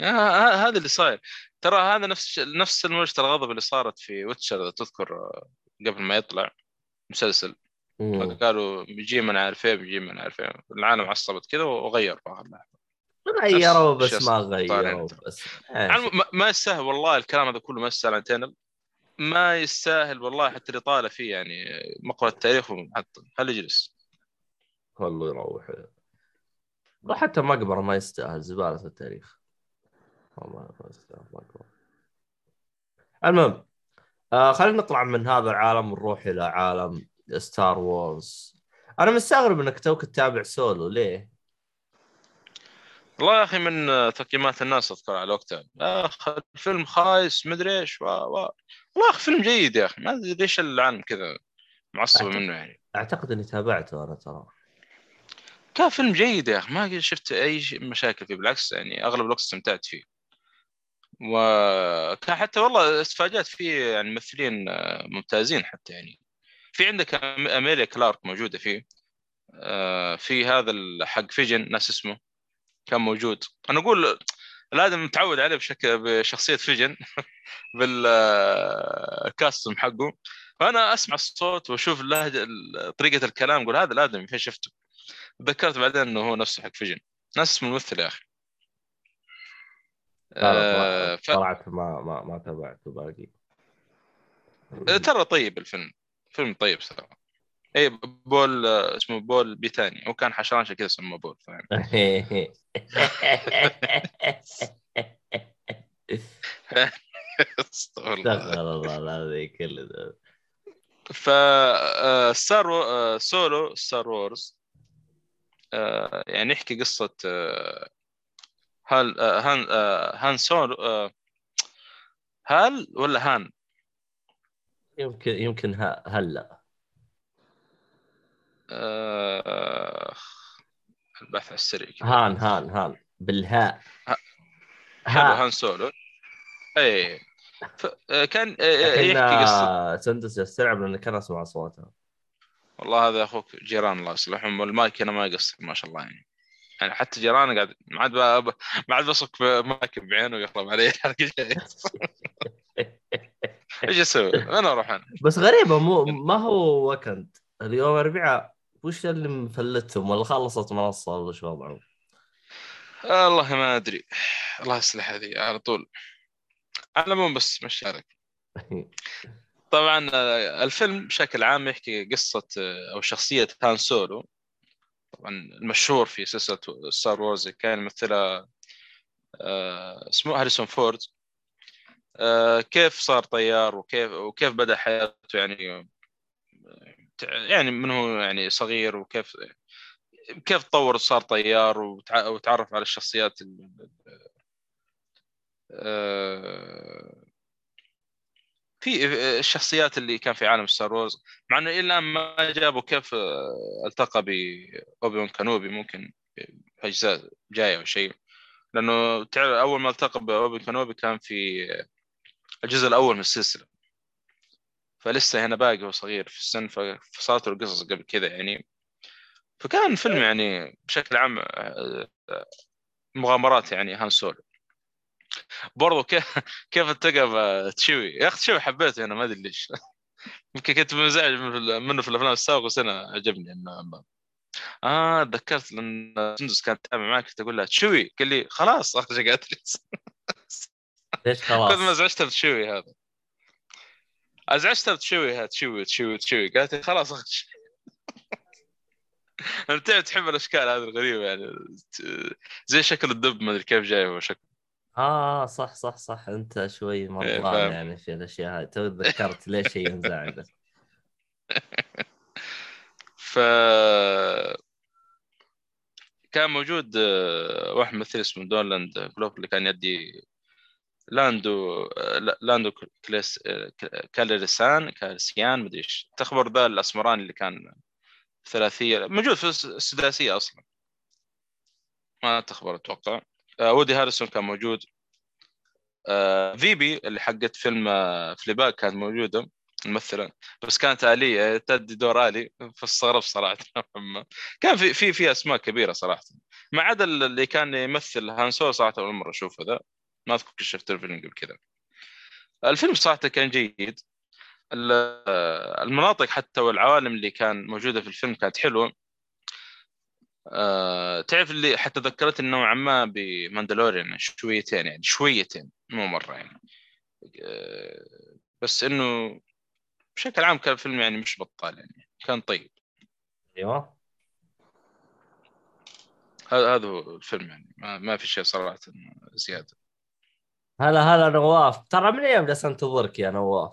آه، ه- هذا اللي صاير. ترى هذا نفس نفس موجة الغضب اللي صارت في ويتشر تذكر آه، قبل ما يطلع مسلسل. قالوا بيجي من عارف إيه بيجي من عارف إيه العالم عصبت كذا وغير في اخر لحظه غيروا بس ما غيروا. بس. إيه. ما- ما يستاهل والله الكلام هذا كله ما يستاهل عن تينل. ما يستاهل والله حتى اللي طالع فيه يعني مقبرة التاريخ حتى هل يجلس؟ كله يروح. وحتى مقبرة ما يستاهل زبالة التاريخ. والله ما يستاهل مقبرة. المهم آه خلينا نطلع من هذا العالم ونروح إلى عالم ستار وورز أنا مستغرب إنك توك تتابع سولو ليه؟ والله يا أخي من آه، تقييمات الناس أذكر على وقتها. يا أخي الفيلم خايس مدري إيش و... و... والله أخي فيلم جيد يا أخي. ما أدري ليش العالم كذا معصب أعتقد- منه يعني. أعتقد إني تابعته أنا ترى. كان فيلم جيد يا أخي. ما شفت أي مشاكل فيه. بالعكس يعني أغلب الوقت استمتعت فيه. وكان حتى والله تفاجات فيه يعني ممثلين آه، ممتازين حتى يعني. في عندك أميليا كلارك موجودة فيه. آه، في هذا حق فيجن ناس اسمه. كان موجود. أنا أقول الآدمي متعود عليه بشكل بشخصية فيجن بال costume حقه. فأنا أسمع الصوت وأشوف اللهجه ال- طريقة الكلام أقول هذا الآدمي فين شفته. تذكرت بعدين إنه هو نفسه حق فيجن. ناسي اسمه الممثل يا أخي. آه، ف... طلعت ما ما ما تابعته باقي. ترى طيب الفيلم. فيلم طيب صراحة. اي بول آه، اسمه بول بيتاني. هو كان حشران عشان كذا سموه بول فاهم؟ استغفر الله. العظيم كل ذا ف آه، ستار و... آه، سولو ستار وورز آه، يعني يحكي قصة آه، هال آه، هان آه، هان سولو آه، هال ولا هان؟ يمكن يمكن هلا. آه، البحث على السريع. هان هان هان. بالهاء. ها. هان سولو. اي ف... آه، كان آه، يحكي لكن سندس يسترعب لاني كان أسمع اصواتها والله هذا أخوك جيران الله يصلحهم والمايك أنا ما يقصر ما شاء الله يعني. يعني حتى جيراني قاعد ما عاد ما عاد بصك بمايك بعينه ويقلب علي الحلقة إيش أسوي؟ وين أروح أنا؟ بس غريبة مو ما هو وكند اليوم اربعاء وش اللي مفلتهم ولا خلصت منصة ولا شو وضعهم؟ والله ما أدري. الله يصلح هذه على طول. على العموم بس مش عليك طبعا آه، الفيلم بشكل عام يحكي قصة آه، أو شخصية هان سولو. طبعا المشهور في سلسلة ستار وورز كان يمثلها آه، اسمه هاريسون فورد. آه، كيف صار طيار وكيف وكيف بدأ حياته يعني؟ يعني من هو يعني صغير وكيف كيف تطور صار طيار وتع- وتعرف على الشخصيات ال- آه، في الشخصيات اللي كان في عالم ستار وورز مع إنه إلى الآن ما جابوا كيف آه، التقى بأوبي وان كانوبي ممكن أجزاء جاية أو شيء. لأنه تعرف أول ما التقى بأوبي كانوبي كان في الجزء الأول من السلسلة. فلسه هنا باقي هو صغير في السن فصارت له قصص قبل كذا يعني. فكان فيلم يعني بشكل عام آه، آه، مغامرات يعني هان سولو. برضو كيف كيف التقى تشوي يا أخي تشوي حبيته أنا ما أدري ليش. يمكن كنت منزعج من- منه في الأفلام السابقة بس أنا عجبني إنه آه تذكرت لأن سندس كانت تتابع معك كنت أقول لها تشوي قال لي خلاص اخرج اتريس ليش كل ما خلاص؟ ازعجتها بتشوي هذا. ازعجتها بتشوي ها تشوي تشوي تشوي قالت لي خلاص اخرج انت تحب الاشكال هذه الغريبه يعني زي شكل الدب ما ادري كيف جاي هو شكل آه صح صح صح انت شوي مرضان فاهم. يعني في الاشياء هاي تو تذكرت ليش هي مزعجه ف كان موجود واحد ممثل اسمه دونالد جلوفر اللي كان يدي لاندو لا- لاندو كليس كالريسان كالسيان مدري إيش. تخبر ذا الأسمراني اللي كان ثلاثية موجود في الس- السداسية أصلا. ما تخبر أتوقع. آه، وودي هارلسون كان موجود. آه، فيبي اللي حقت فيلم آه، Fleabag كانت موجوده ممثلة. بس كانت آلية تدي دور آلي. فاستغرب صراحة. كان في في في أسماء كبيرة صراحة. ما عدا اللي كان يمثل هان سولو صراحة أول مرة أشوفه ذا. ما كيف شفت الفيلم قبل كذا. الفيلم صراحة كان جيد. ال- المناطق حتى والعوالم اللي كان موجودة في الفيلم كانت حلوة. أه تعرف اللي حتى ذكرتني نوعا ما بماندلوريان شويتين يعني شويتين مو مرة يعني. أه بس إنه بشكل عام كان الفيلم يعني مش بطال يعني كان طيب. أيوه. هذا هذا هو الفيلم يعني ما, ما في شيء صراحة زيادة. هلا هلا نواف ترى من أيام جالس أنتظرك يا نواف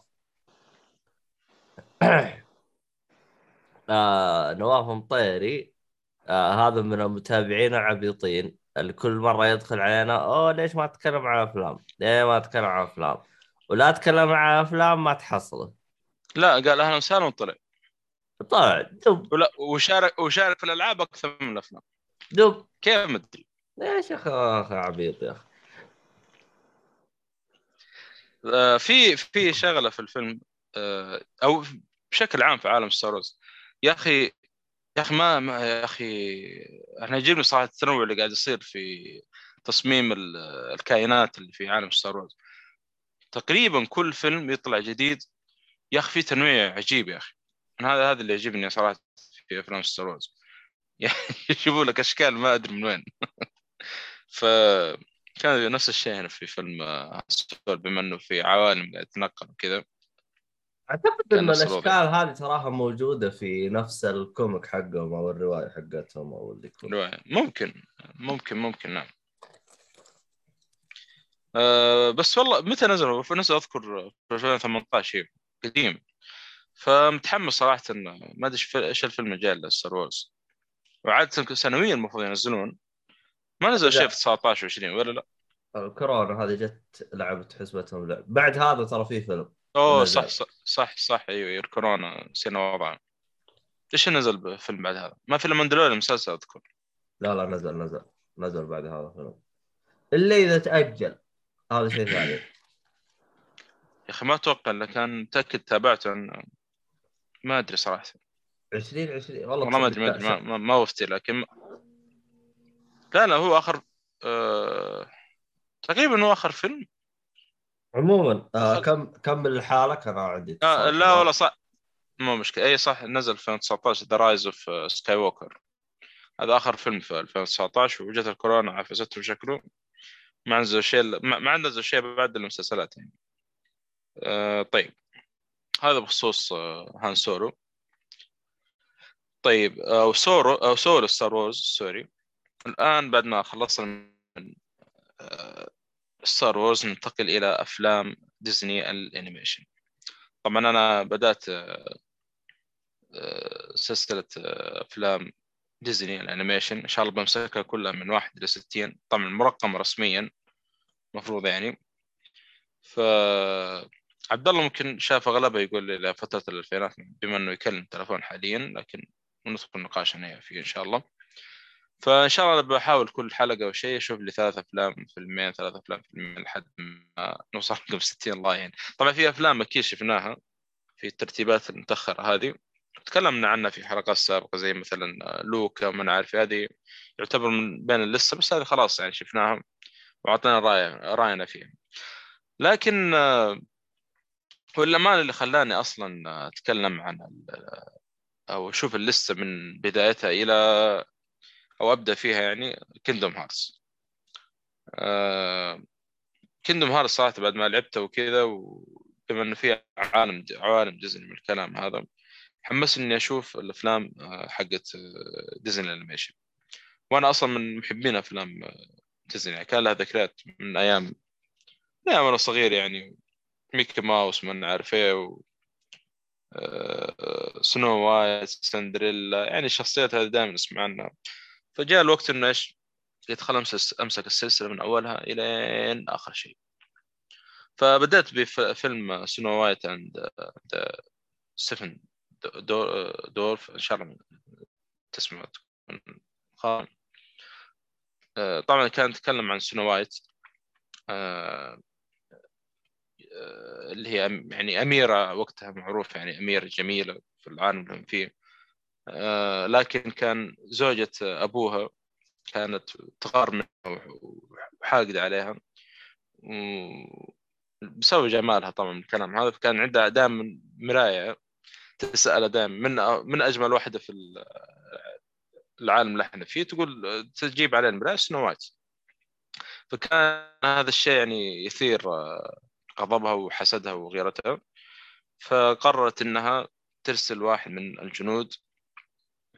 آه نواف مطيري آه هذا من المتابعين العبيطين. اللي كل مرة يدخل علينا أوه ليش ما تتكلم عن أفلام؟ ليه ما تتكلم عن أفلام؟ ولا تتكلم عن أفلام ما تحصله. لا قال أهلا وسهلا وطلع. طلع دب. ولا وشارك وشارك في الألعاب أكثر من الأفلام. دب. كيف ليش يا أخي أخي عبيط يا أخي آه، في في شغلة في الفيلم آه، أو بشكل عام في عالم ستار وورز. يا أخي يا أخي ما, ما يا أخي إحنا يجيبني صراحة التنوع اللي قاعد يصير في تصميم ال- الكائنات اللي في عالم Star Wars. تقريبا كل فيلم يطلع جديد يا أخي في تنويع عجيب يا أخي. هذا هذا اللي يعجبني صراحة في أفلام Star Wars. يعني يجيبوا لك أشكال ما أدري من وين. فكان نفس الشيء هنا في فيلم آه، سول بما إنه في عوالم قاعد تتنقل وكذا أعتقد كان إن الأشكال. هذه تراها موجودة في نفس ال comic حقهم أو الرواية حقتهم أو اللي رواية. ممكن ممكن ممكن نعم أه بس والله متى نزلوا؟ نزل أذكر في 2018 هي قديم فمتحمس صراحة ما أدري إيش الفيلم الجاي لستار وورز وعادة سنويا المفروض ينزلون ما نزل شيء في 19 و20 ولا لا؟ الكورونا هذه جت لعبت حسبتهم لعب بعد هذا ترى في فيلم أوه. صح صح صح, صح. أيوه أيوة، كورونا نسينا وضعه. إيش نزل فيلم بعد هذا؟ ما في ماندلوريان مسلسل أذكر. لا لا نزل نزل نزل بعد هذا فيلم. الا إذا تأجل هذا شيء ثاني. يا أخي ما أتوقع الا كان متأكد تابعته أنا ما أدري صراحة. 20 20 والله والله ما أدري ما أدري ما, ما وفتي لكن لا لا هو آخر آه... تقريبا هو آخر فيلم. عموما آه كم كمل لحالك أنا عندي آه. لا والله صح. مو مشكلة. اي صح نزل في 2019 The Rise of Skywalker هذا آخر فيلم في 2019 وجت الكورونا عفسته شكله ما نزل شيء ما ما نزل شيء بعد المسلسلات يعني. آه طيب. هذا بخصوص آه هان سولو. طيب أو سورو أو Solo Star Wars sorry. الآن بعد ما خلصنا من آه Star Wars ننتقل إلى أفلام Disney ال animation. طبعا أنا بدأت آه آه سلسلة آه أفلام Disney ال animation. إن شاء الله بمسكها كلها من واحد إلى 60 طبعا مرقمه رسميا المفروض يعني. ف عبد الله ممكن شاف أغلبها يقول إلى فتره الألفينات بما إنه يكلم تلفون حاليا لكن ندخل نقاش أنا فيه إن شاء الله. فإن شاء الله بحاول كل حلقة أو شيء أشوف لي ثلاث أفلام فيلمين ثلاث أفلام فيلمين لحد ما نوصل رقم 60 الله يعني طبعا في أفلام أكيد شفناها في الترتيبات المتأخرة هذه. تكلمنا عنها في حلقات سابقة زي مثلا لوكا ما عارف هذه يعتبر من بين اللسه بس هذه خلاص يعني شفناها وأعطينا راي رأينا فيها. لكن هو الأمان اللي خلاني أصلا أتكلم عن أو أشوف ال list من بدايتها إلى أو أبدأ فيها يعني Kingdom Hearts Kingdom Hearts صراحة بعد ما لعبته وكذا وبما إنه فيها عالم عوالم ديزني من الكلام هذا حمسني إني أشوف الأفلام حقت Disney ال animation وأنا أصلا من محبين أفلام ديزني يعني كان لها ذكريات من أيام من أيام أنا صغير يعني. ميكي ماوس من عارف إيه و... Snow White سندريلا يعني الشخصيات هذه دائما نسمع عنها. فجاء الوقت إنه إيش؟ يدخل أمسك أمسك السلسلة من أولها إلى آخر شيء. فبدأت بفيلم Snow White and the Seven Dwarfs إن شاء الله تسمع تكون آه، طبعا كان يتكلم عن Snow White. آه، آه، اللي هي يعني أميرة وقتها معروفة يعني أميرة جميلة في العالم اللي هم فيه. لكن كان زوجة أبوها كانت تغار منها وحاقدة عليها بسبب جمالها طبعا الكلام هذا كان عندها دائما مراية تسأل دائما من من أجمل واحدة في العالم اللي إحنا فيه تقول تجيب عليه المراية Snow White فكان هذا الشيء يعني يثير آه، غضبها وحسدها وغيرتها. فقررت إنها ترسل واحد من الجنود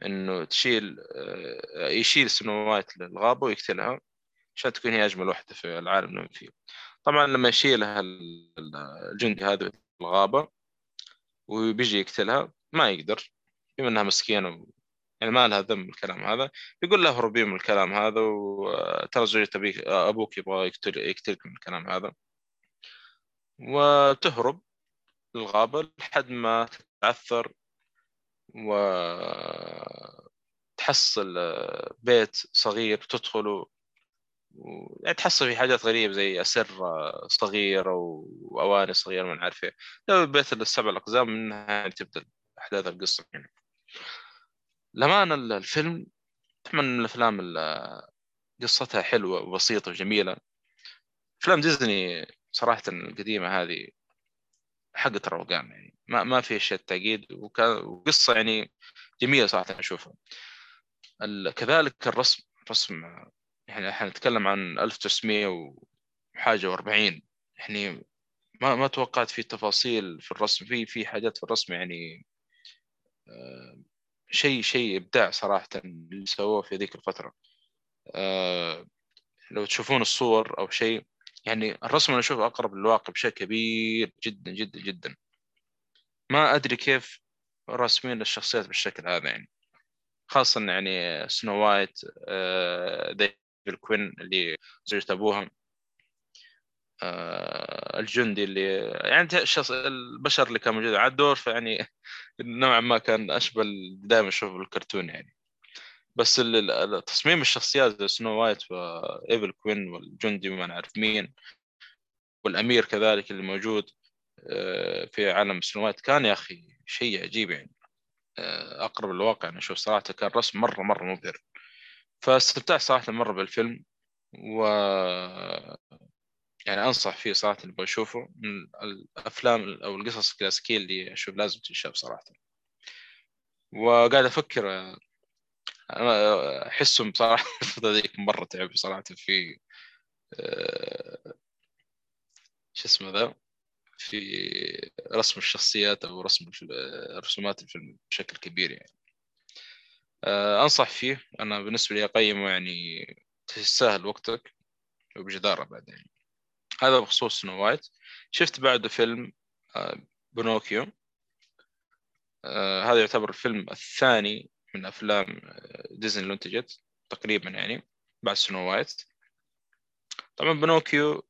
إنه تشيل آه، يشيل Snow White للغابة ويقتلها عشان تكون هي أجمل واحدة في العالم اللي فيه. طبعا لما يشيلها الجندي هذا الغابه وبيجي يقتلها ما يقدر بما إنها مسكينة يعني ما لها ذنب الكلام هذا. يقول له اهربي من الكلام هذا وترى زوجة أبوك يبغى يقتل يقتلك من الكلام هذا. وتهرب للغابة لحد ما تتعثر وتحصل بيت صغير تدخله. يعني تحصل في حاجات غريبة زي أسر صغيرة وأواني صغيرة ما نعرف إيه. بيت السبع الأقزام منها تبدأ أحداث القصة يعني. لما الفيلم من الأفلام اللي قصتها حلوة وبسيطة وجميلة. أفلام ديزني صراحة القديمة هذه حقت روقان يعني. ما ما في شيء تعقيد وقصة يعني جميلة صراحة أشوفها. كذلك الرسم رسم يعني إحنا نتكلم عن 1900 وحاجة و40 يعني ما ما توقعت في تفاصيل في الرسم في في حاجات في الرسم يعني آه، شيء شيء إبداع صراحة اللي سووه في ذيك الفترة. آه لو تشوفون الصور أو شيء يعني الرسم أنا أشوفه أقرب للواقع بشكل كبير جدا جدا جدا. ما أدري كيف راسمين الشخصيات بالشكل هذا يعني. خاصة يعني سنو وايت آه the Evil Queen اللي زوجة ابوها آه الجندي اللي يعني الشخص البشر اللي كان موجود على الدور فيعني نوعا ما كان أشبه دائما أشوف الكرتون يعني. بس تصميم الشخصيات زي Snow White و Evil Queen والجندي وما نعرف مين. والأمير كذلك اللي موجود آه، في عالم Snow White. كان يا أخي شيء عجيب يعني. آه، أقرب للواقع. أنا أشوف صراحة كان رسم مره مرة مبهر. فاستمتعت صراحة مرة بالفيلم. و يعني أنصح فيه صراحة اللي بشوفه. من الأفلام أو القصص الكلاسيكية اللي أشوف لازم تنشاف صراحة. وقاعد أفكر أحسهم بصراحة الفترة ذيك مرة تعب صراحة في آه، شو اسمه ذا؟ في رسم الشخصيات أو رسم رسومات الفيلم بشكل كبير يعني. آه، أنصح فيه. أنا بالنسبة لي أقيمه يعني تستاهل وقتك وبجدارة بعد يعني. هذا بخصوص Snow White. شفت بعده فيلم آه، Pinocchio. هذا يعتبر الفيلم الثاني من أفلام آه، ديزني اللي أنتجت تقريبا يعني بعد Snow White طبعا Pinocchio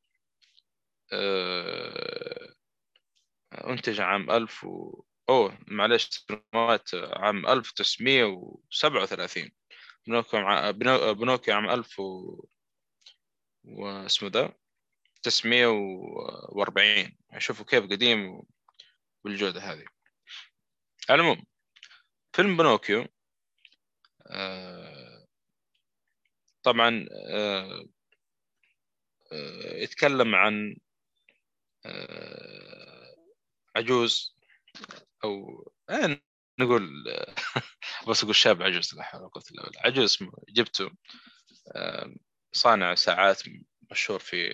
أنتج عام 1000 و... أوه معلش Snow White عام 1937 Pinocchio عام Pinocchio عام 1000 و... واسمه ذا 940 شوفوا كيف قديم بالجودة هذه. على العموم فيلم Pinocchio آه، طبعا آه، آه، يتكلم عن عجوز أو نقول بس أقول شاب عجوز لا حول ولا قوة إلا بالله. عجوز جبته صانع ساعات مشهور في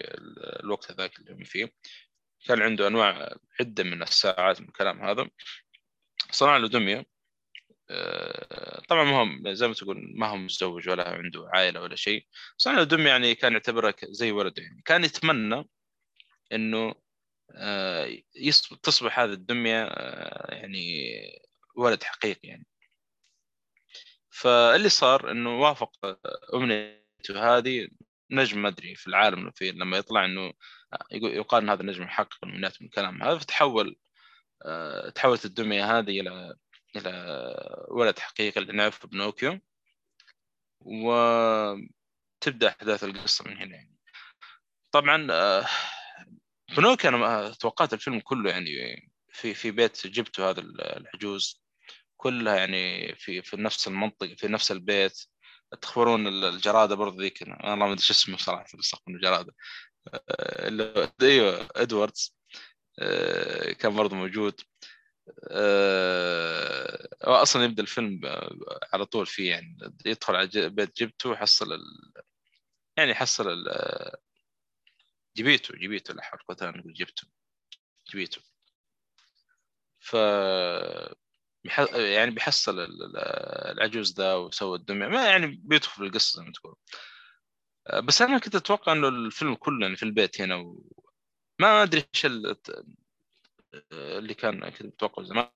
الوقت هذاك اللي هم فيه. كان عنده أنواع عدة من الساعات من الكلام هذا. صنع له دميه آه، طبعا ما هم زي ما تقول ما هو متزوج ولا عنده عائلة ولا شيء. صنع له دميه يعني كان يعتبرها زي ولده يعني. كان يتمنى إنه آه، تصبح هذه الدميه آه، يعني ولد حقيقي يعني. فاللي صار إنه وافق أمنيته هذه نجم ما أدري في العالم في لما يطلع إنه يقال ان هذا النجم يحقق المنات من الكلام هذا فتحول آه، تحولت الدميه هذه إلى إلى ولد حقيقي اللي نعرفه بنوكيو. وتبدأ أحداث القصة من هنا يعني. طبعا آه، بنوكيو أنا توقعت الفيلم كله يعني في في بيت جبته هذا العجوز. كلها يعني في في نفس المنطقة في نفس البيت. تخبرون الجرادة برضه ذيك. أنا ما أدري شو اسمه صراحة بس الجرادة. آه، أيوه إدواردز. آه، كان برضه موجود. أصلا يبدأ الفيلم على طول فيه يعني يدخل على بيت جبته ويحصل ال... يعني يحصل ال... جبيته جبيته لا حول ولا نقول جبته جبيته ف. يعني بيحصل العجوز ذا وسوى الدمية ما يعني بيدخل في القصة زي ما تقول بس أنا كنت أتوقع إنه الفيلم كله يعني في البيت هنا وما أدري إيش اللي كان كنت متوقع زمان.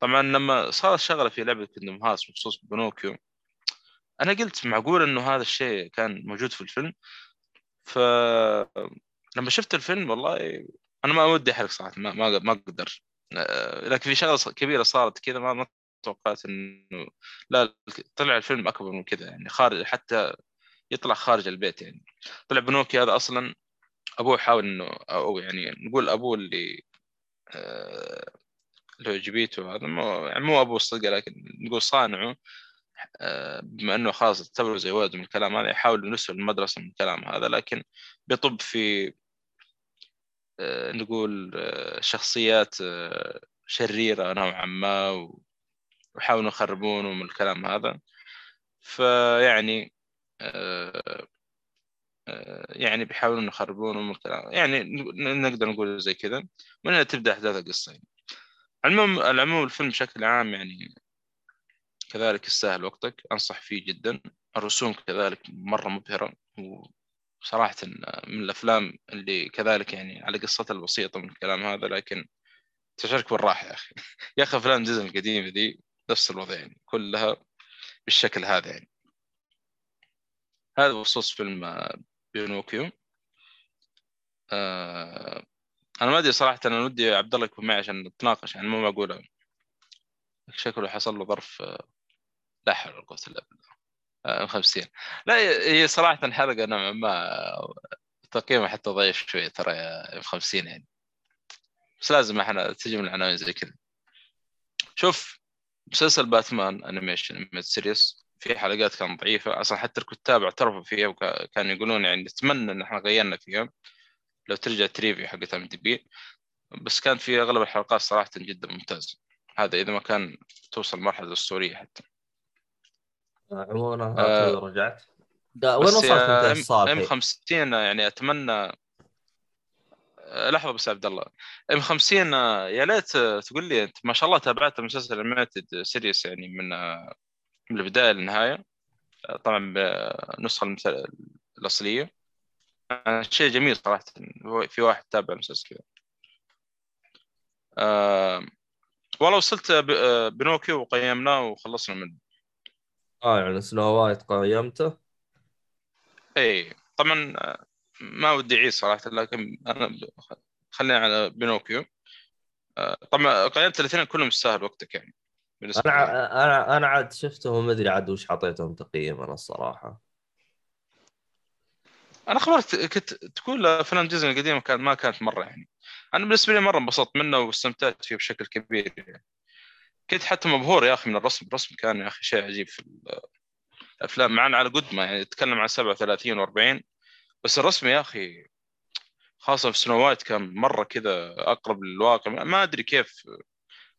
طبعا لما صارت شغلة في لعبة كندم هاس بخصوص بنوكيو أنا قلت معقول إنه هذا الشيء كان موجود في الفيلم؟ ف لما شفت الفيلم والله أنا ما ودي أحرق صراحة ما ما أقدر. آه، لكن في شغلة كبيرة صارت كذا ما ما توقعت إنه لا طلع الفيلم أكبر من كذا يعني خارج حتى يطلع خارج البيت يعني. طلع بنوكي هذا أصلا أبوه حاول إنه أو يعني نقول أبوه اللي اللي هو جبيته هذا مو يعني مو أبوه الصدق لكن نقول صانعه آه، بما إنه خلاص اعتبره زي ولده من الكلام هذا يحاول ينسه المدرسة من الكلام هذا لكن بيطب في آه، نقول شخصيات شريرة نوعا ما ويحاولوا يخربونه من الكلام هذا. فيعني يعني بيحاولون يخربونه من الكلام. يعني نقدر نقول زي كذا من هنا تبدأ أحداث القصة يعني. المهم العموم الفيلم بشكل عام يعني كذلك يستاهل وقتك. أنصح فيه جدا. الرسوم كذلك مرة مبهرة. وصراحة من الأفلام اللي كذلك يعني على قصتها البسيطة من الكلام هذا لكن تشارك بالراحة يا أخي. يا أخي أفلام ديزني القديمة دي نفس الوضع يعني كلها بالشكل هذا يعني. هذا بخصوص فيلم بينوكيو آه أنا ما أدري صراحة أنا ودي عبد الله يكون معي عشان نتناقش يعني مو معقوله شكله حصل له ظرف آه، لا حول ولا قوة إلا بالله. 50 آه، لا هي صراحة الحلقة نوعا ما تقييمها حتى ضعيف شوية ترى يا 50 يعني. بس لازم إحنا تجي من العناوين زي كذا. شوف مسلسل Batman Animation Series في حلقات كانت ضعيفة. أصلا حتى الكتاب اعترفوا فيها وكانوا يقولون يعني نتمنى إن إحنا غيرنا فيها لو ترجع trivia حقت IMDb. بس كان في أغلب الحلقات صراحة جدا ممتازة. هذا إذا ما كان توصل مرحلة اسطوريه حتى. عموما آه رجعت. وين وصلت أنت ام 50 يعني أتمنى آه، لحظة بس عبد الله. إم 50 آه، يا ليت تقول لي أنت ما شاء الله تابعت المسلسل ال Animated Series يعني من آه، من البداية للنهاية. طبعا بالنسخه الأصلية. شيء جميل صراحة. في واحد تابع المسلسل كذا. آه والله وصلت Pinocchio وقيمناه وخلصنا منه. آه يعني Snow White قيمته. إي طبعا ما ودي أعيد صراحة لكن أنا خلينا على Pinocchio. آه طبعا قيمت الإثنين كلهم يستاهل وقتك يعني. أنا أنا أنا عاد شفته وما أدري عاد وش حطيتهم تقييم أنا الصراحة. أنا خبرت كنت تقول افلام ديزني القديمة كان ما كانت مرة يعني. أنا بالنسبة لي مرة انبسطت منه واستمتعت فيه بشكل كبير يعني. كنت حتى مبهور يا أخي من الرسم. الرسم كان يا أخي شيء عجيب في الأفلام معنا على قد ما يعني يتكلم عن 37 و40 بس الرسم يا أخي خاصة في سنو وايت كان مرة كذا أقرب للواقع. ما أدري كيف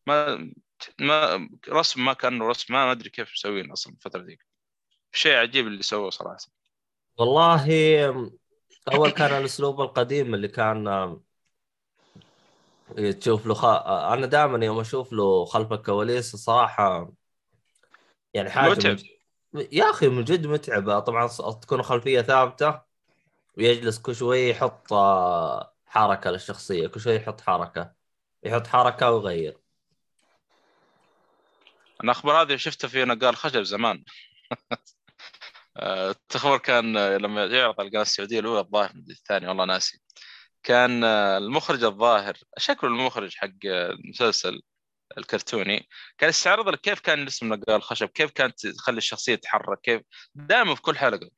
ما ما رسم ما كان رسم ما أدري كيف مسوين أصلا الفترة ذيك. شيء عجيب اللي سووه صراحة. والله أول كان الأسلوب القديم اللي كان تشوف له خ... أنا دائما يوم أشوف له خلف الكواليس صراحة يعني حاجة متعب. من... يا أخي من جد متعبة. طبعا تكون خلفية ثابتة ويجلس كل شوي يحط حركة للشخصية كل شوي يحط حركة يحط حركة ويغير. الاخبار هذه شفتها في نقال خشب زمان آه، التخبر كان آه، لما يعرض على القناة السعودية الأولى الظاهر الثانية والله ناسي. كان آه، المخرج الظاهر شكله المخرج حق المسلسل الكرتوني كان يستعرض لك كيف كان يرسم نقال الخشب كيف كانت تخلي الشخصية تتحرك كيف دائما في كل حلقة.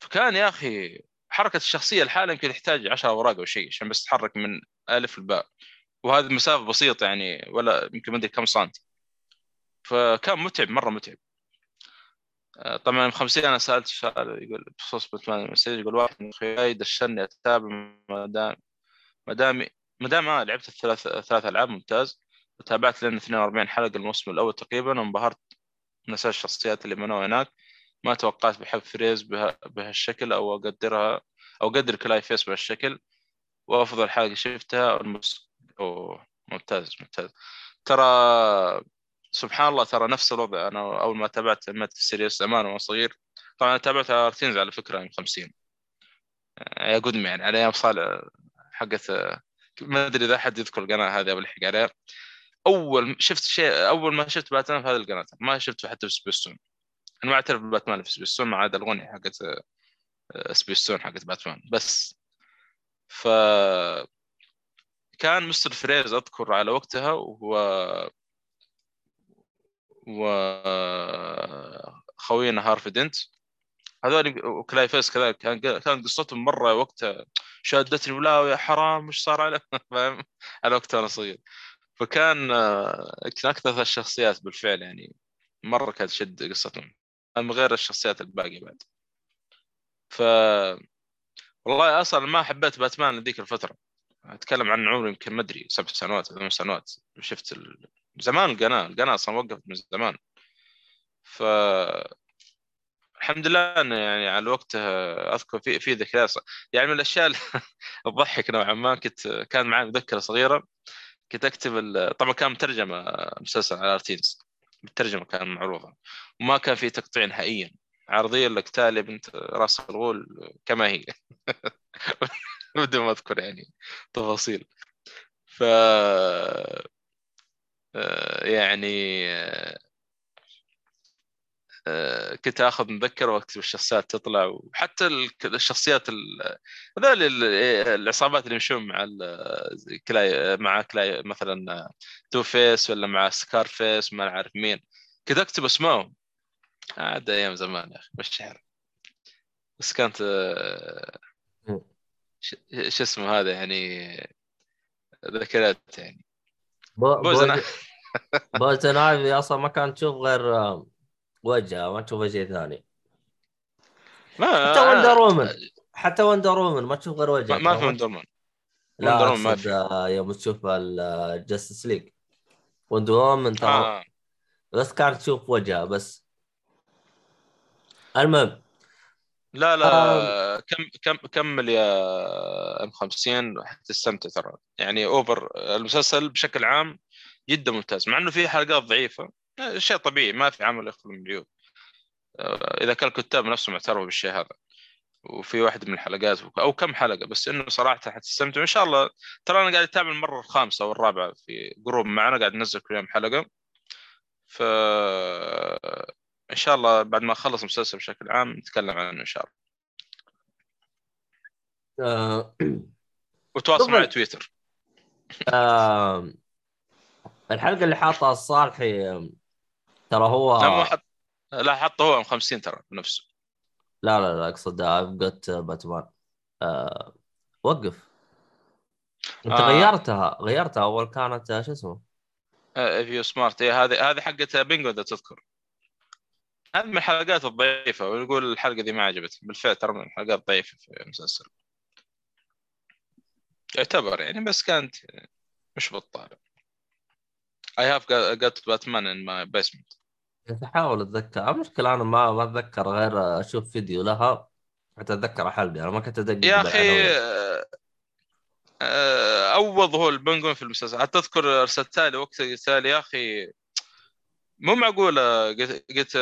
فكان يا أخي حركة الشخصية الحالة يمكن تحتاج 10 أوراق أو شيء عشان بس تتحرك من ألف لباء وهذه مسافة بسيطة يعني ولا يمكن ما أدري كم سنتي. فكان متعب مرة متعب. آه، طبعا 50 أنا سألت سؤال يقول بخصوص باتمان يقول واحد من أخوياي دشني اتابع ما دام ما دام ما دام آه لعبت الثلاث ثلاث ألعاب ممتاز. وتابعت لين 42 حلقة الموسم الأول تقريبا وانبهرت من أساس الشخصيات اللي بنوها هناك. ما توقعت بحب فريز بها بهالشكل أو اقدرها أو أقدر كلاي فيس بهالشكل. وأفضل حلقة شفتها المس... أوه ممتاز ممتاز. ترى سبحان الله ترى نفس الوضع. أنا أول ما تابعت animated series زمان وأنا صغير طبعا تابعت ART Teenz على فكرة من 50 يا قدمي يعني على أيام صالح حقت ما أدري إذا أحد يذكر القناة هذه أو الحق عليها. أول شفت شيء أول ما شفت باتمان في هذه القناة ما شفته حتى في سبيستون أنا ما أعترف بباتمان في سبيستون ما عدا الاغنيه حقت سبيستون حقت باتمان. بس ف كان مستر فريز أذكر على وقتها وهو وخوينا هارفي دنت. هذول وكلاي فيس كذلك كان كان قصتهم مرة وقتها شادتني ولا يا حرام مش صار على فاهم؟ على وقتها أنا صغير. فكان كان أكثر الشخصيات بالفعل يعني مرة كانت تشد قصتهم. من غير الشخصيات الباقية بعد. ف والله أصلا ما حبيت باتمان ذيك الفترة. أتكلم عن عمري يمكن ما أدري سبع سنوات ثمان سنوات شفت ال... زمان القناه القناة أصلا وقفت من زمان. ف الحمد لله إنه يعني على الوقت أذكر في في ذكريات يعني من الأشياء تضحك نوعا ما كنت كان معي مذكرة صغيرة. كنت أكتب. طبعا كان مترجمة مسلسل على ارتينز بالترجمه كان معروضه وما كان في تقطيع نهائيا. عارضين لك تاليا بنت راس الغول كما هي. بدون ما أذكر يعني تفاصيل. ف يعني آه، كنت آخذ مذكره وأكتب الشخصيات تطلع وحتى الشخصيات هذول العصابات اللي يمشون مع كلاي مع كلاي مثلا تو فيس ولا مع سكار فيس ما أعرف مين. كنت أكتب أسمائهم. عاد أيام زمان يا أخي مش بس كانت آه، شو اسمه هذا يعني ذكريات يعني. بوزن ايفي أصلا ما كان تشوف غير وجهه ما تشوف شيء ثاني. ما حتى وندر وومن حتى وندر وومن ما تشوف غير وجهه ما في وندر وومن لا ما في. آه، يوم تشوف الجاستس ليج وندر وومن ترى آه. بس كانت تشوف وجهه بس. المهم لا لا كم كم كمل يا أم 50 حتستمتع ترى. يعني overall المسلسل بشكل عام جدا ممتاز مع إنه في حلقات ضعيفة. شيء طبيعي ما في عمل يخلو من العيوب آه، إذا كان الكتاب نفسهم اعترفوا بالشيء هذا وفي واحد من الحلقات أو كم حلقة بس إنه صراحة حتستمتع. ان شاء الله ترى أنا قاعد أتابع المرة الخامسة أو الرابعة في جروب معنا قاعد ننزل كل يوم حلقة. ف إن شاء الله بعد ما أخلص المسلسل بشكل عام نتكلم عنه إن شاء الله. آه... وتواصل معي تويتر. آه... الحلقة اللي حاطها الصالحي ترى هو لا مو حط لا حطه هو 50 ترى بنفسه. لا لا لا أقصد ابقت باتمان. آه... وقف. أنت آه. غيرتها غيرتها أول كانت شو اسمه؟ اف يو سمارت هذه هذه حقت بينجو إذا تذكر. هذه من الحلقات الضعيفه ونقول الحلقة دي ما عجبتني بالفعل ترى من الحلقات الضعيفه في المسلسل. يعتبر يعني بس كانت مش بالطالع I have got Batman in my basement احاول أتذكر. المشكلة أنا ما ما أتذكر غير أشوف فيديو لها. حتى أتذكر حلقة أنا ما كنت ادقق يا أخي آه، أول ظهور البنجوين في المسلسل. حتى اذكر ارسلت لي وقت قلت يا أخي؟ مو معقوله قلت, قلت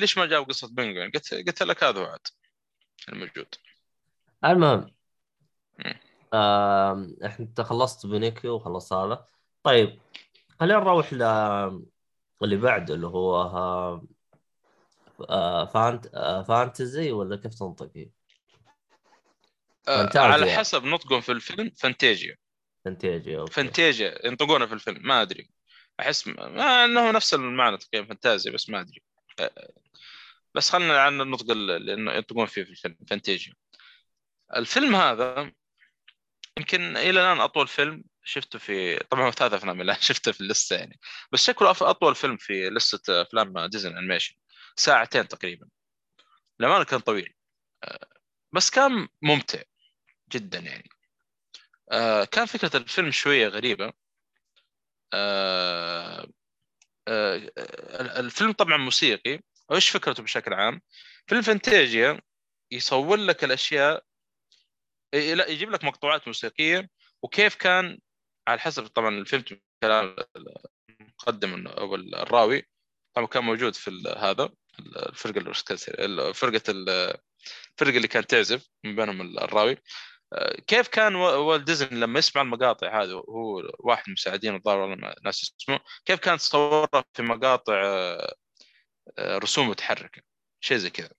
ليش ما جاب قصة بنجوين قلت قلت لك هذا وعد الموجود. المهم. آه، انت خلصت بنيكي وخلصت هذا. طيب خلينا نروح ل اللي بعده اللي هو آه فانت آه فانتزي ولا كيف تنطقي؟ آه. على حسب نطقهم في الفيلم فانتيجيا. فانتيجيا أوكي. فانتيجيا ينطقونها في الفيلم ما أدري. أحس ما إنه نفس المعنى تقريبا فانتازيا بس ما أدري. آه، بس خلينا عن النطق اللي ينطقون فيه في الفيلم فانتيجيا الفيلم هذا يمكن إلى الآن أطول فيلم شفته في طبعا ثلاث أفلام شفته في اللستة يعني. بس شكله أطول فيلم في لستة أفلام ديزني animation. ساعتين تقريبا. لما كان طويل. آه، بس كان ممتع جدا يعني. آه، كان فكرة الفيلم شوية غريبة. آه، آه، الفيلم طبعا موسيقي. وايش فكرته بشكل عام؟ فيلم فانتازيا يصور لك الأشياء لا يجيب لك مقطوعات موسيقية. وكيف كان؟ على حسب طبعا الفيلم كلام المقدم أو الراوي. طبعا كان موجود في هذا الفرقة اللي فرقة ال- الفرقه اللي كانت تعزف من بينهم الراوي. آه، كيف كان والت ديزني لما يسمع المقاطع هذه هو واحد من المساعدين الظاهر والله ناس اسمه كيف كان تصورها في مقاطع آه، آه، رسوم متحركة؟ شيء زي كذا.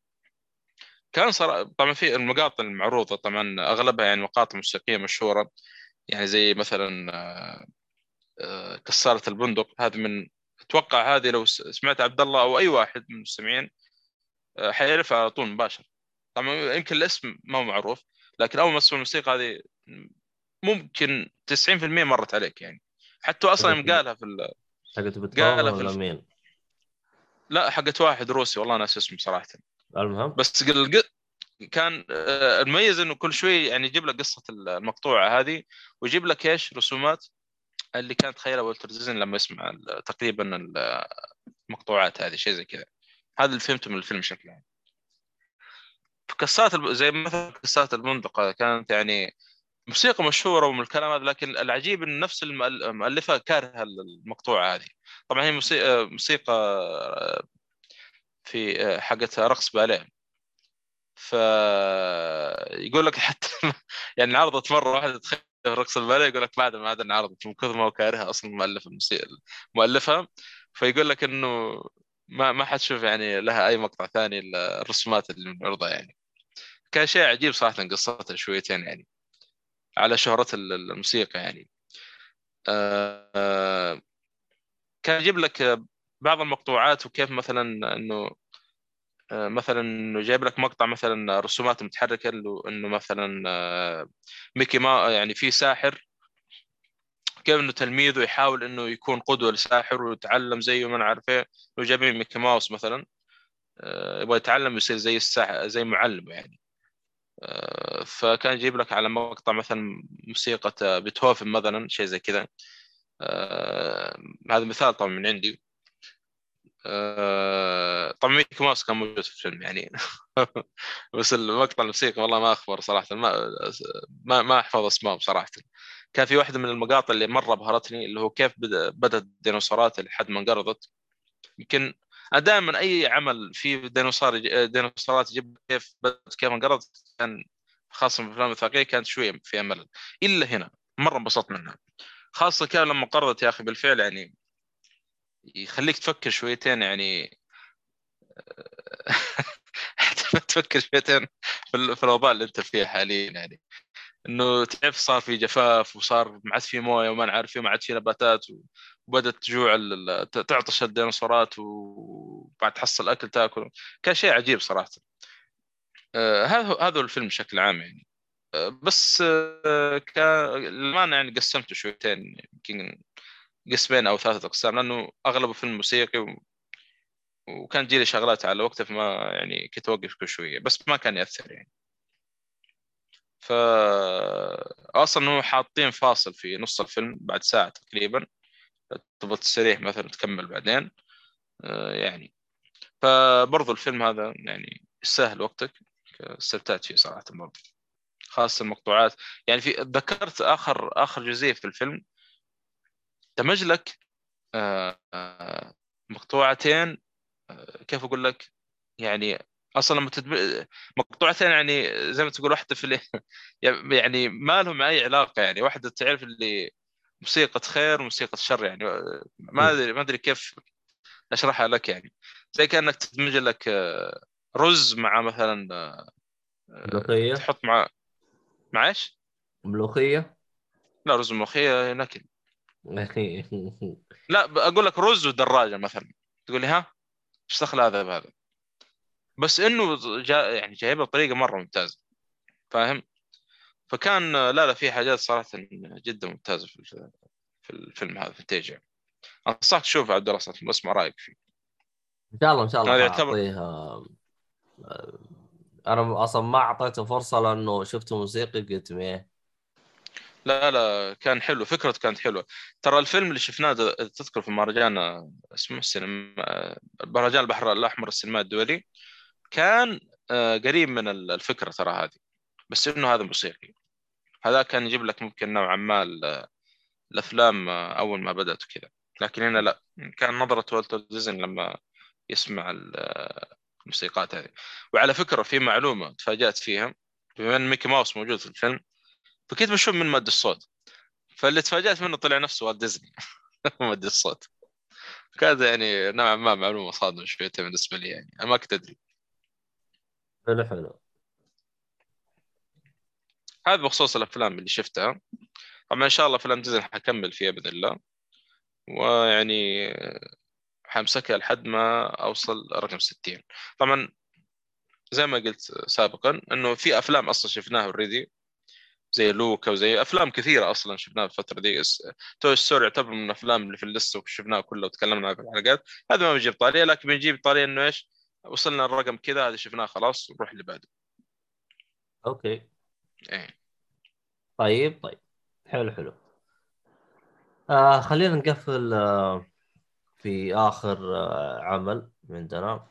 كان صار طبعا في المقاطع المعروضة طبعا أغلبها يعني مقاطع موسيقية مشهورة يعني زي مثلا آه، كسارة البندق. هذه من أتوقع هذه لو سمعت عبد الله أو أي واحد من المستمعين حيعرفها على طول مباشر طبعا يمكن الاسم ما هو معروف. لكن أول ما تسمع الموسيقى هذه ممكن 90% مرت عليك يعني. حتى أصلا يوم قالها في ال... حقت قالها في الف- مين؟ لا حقت واحد روسي والله ناس اسمه صراحة. المهم؟ بس قل... كان آه، المميز إنه كل شوي يعني يجيب لك قصة المقطوعة هذه ويجيب لك إيش؟ رسومات اللي كانت تخيلها والتر ديزني لما يسمع تقريبا ال- المقطوعات هذه شيء زي كذا. هذا اللي فهمته من الفيلم بشكل عام كسات. زي مثلا كسات البندقة كانت يعني موسيقى مشهورة ومن الكلام هذا لكن العجيب إن نفس المؤل- المؤلفة كارهة المقطوعة هذه طبعا هي موسيقى موسيقى في حقت رقص باليه ف يقول لك حتى يعني انعرضت مرة واحدة تخيل رقص الباليه يقول لك بعد ما عاد انعرضت من كثر ما هو كارهها أصلا المؤلف الموسيقى فيقول لك إنه ما ما حتشوف يعني لها أي مقطع ثاني إلا الرسومات اللي بنعرضها يعني. كان شيء عجيب صراحة قصتها شويتين يعني على شهرة ال- الموسيقى يعني. آه، كان يجيب لك بعض المقطوعات وكيف مثلا إنه آه، مثلا إنه جايب لك مقطع مثلا رسومات متحركة إنه مثلا آه، ميكي ما يعني في ساحر كيف إنه تلميذه يحاول إنه يكون قدوة لساحر ويتعلم زيه ما نعرف إيه لو جايبين ميكي ماوس مثلا آه، يبغى يتعلم يصير زي الساحر زي معلم يعني. آه، فكان يجيب لك على مقطع مثلا موسيقى بيتهوفن مثلا شيء زي كذا. آه، هذا مثال طبعا من عندي. طبعا ميكي ماوس كان موجود في الفيلم يعني. بس المقطع الموسيقى والله ما أخبر صراحة ما ما, ما أحفظ اسمائهم صراحة كان في واحدة من المقاطع اللي مره بهرتني اللي هو كيف بدا بدأت الديناصورات لحد ما انقرضت. يمكن دائما أي عمل فيه ديناصور ديناصورات يجيب كيف بدأت كيف انقرضت كان خاصة في الأفلام الوثائقيه كانت شوية فيها ملل إلا هنا مرة انبسطت منها. خاصة كان لما قرضت يا أخي بالفعل يعني يخليك تفكر شويتين يعني تفكر شويتين في في الأوضاع اللي أنت فيها حاليا يعني. إنه تعرف صار في جفاف وصار ما عاد في موية وما نعرف ما عاد في نباتات وبدت تجوع تعطش الديناصورات وبعد تحصل أكل تأكل. كان شيء عجيب صراحة. آه، هذا هذا الفيلم بشكل عام يعني. آه، بس آه، كان للأمانة يعني قسمته شويتين يمكن قسمين أو ثلاثة أقسام لأنه أغلبه فيلم موسيقي. وكان تجيلي شغلات على وقته فما يعني كنت أوقف كل شوية بس ما كان يأثر يعني. ف أصلا هو حاطين فاصل في نص الفيلم بعد ساعة تقريبا. تبغى تستريح مثلا تكمل بعدين. آه، يعني. فبرضو الفيلم هذا يعني يستاهل وقتك. استمتعت فيه صراحة برضو. خاصة المقطوعات. يعني في ذكرت آخر آخر جزئية في الفيلم. دمج لك آه، مقطوعتين. آه، كيف أقول لك؟ يعني أصلا لما تدب... مقطوعتين يعني زي ما تقول واحدة في اللي يعني ما لهم أي علاقة يعني واحدة تعرف اللي موسيقى خير وموسيقى شر يعني ما أدري ما أدري كيف أشرحها لك يعني. زي كأنك تدمج لك آه، رز مع مثلا آه، ملوخية. تحط مع مع إيش؟ ملوخية. لا رز الملوخيه نكل لا أقول لك رز ودراجة مثلا. تقول لي ها إيش دخل هذا بهذا؟ بس إنه جا يعني جايبها بطريقة مرة ممتازة. فاهم؟ فكان لا لا في حاجات صراحة جدا ممتازة في في الفيلم هذا في التيج يعني أنصحك تشوفه عبد الله صراحة، واسمع رأيك فيه. إن شاء الله إن شاء الله يعتبر- حاعطيها آه، أنا أصلا ما أعطيته فرصة لأنه شفته موسيقي قلت مية. لا لا كان حلو فكرته كانت حلوة. ترى الفيلم اللي شفناه تذكر في مهرجان آه، اسمه السينما آه، مهرجان البحر الأحمر السينما الدولي؟ كان آه، قريب من ال- الفكرة ترى هذه بس إنه هذا موسيقي هذا كان يجيب لك ممكن نوعا ما ال- الأفلام آه، أول ما بدأت وكذا. لكن هنا لا. كان نظرة والتر ديزني لما يسمع آه، الموسيقات هذه. وعلى فكرة في معلومة تفاجأت فيها بما إن ميكي ماوس موجود في الفيلم فكنت بشوف من مد الصوت. فاللي تفاجأت منه طلع نفسه والت ديزني. مد الصوت. كانت يعني نوعا ما معلومة صادمة شويتين بالنسبة لي يعني. أنا ما كنت أدري. حلو حلو هذا بخصوص الأفلام اللي شفتها. طبعا إن شاء الله فيلم ديزني حكمل فيها بإذن الله. ويعني حمسكها لحد ما أوصل رقم 60 طبعا زي ما قلت سابقا إنه في أفلام أصلا شفناها already زي لوكا وزي أفلام كثيرة أصلا شفناها الفترة دي. توي ستوري يعتبر من الأفلام اللي في اللسته وشفناها كلها وتكلمنا عنها في الحلقات. هذا ما بيجيب طارية لكن بنجيب طارية إنه إيش؟ وصلنا الرقم كذا هذا شفناه خلاص نروح اللي بعده. okay. إيه. طيب طيب. حلو حلو. آه خلينا نقفل آه في آخر آه عمل عندنا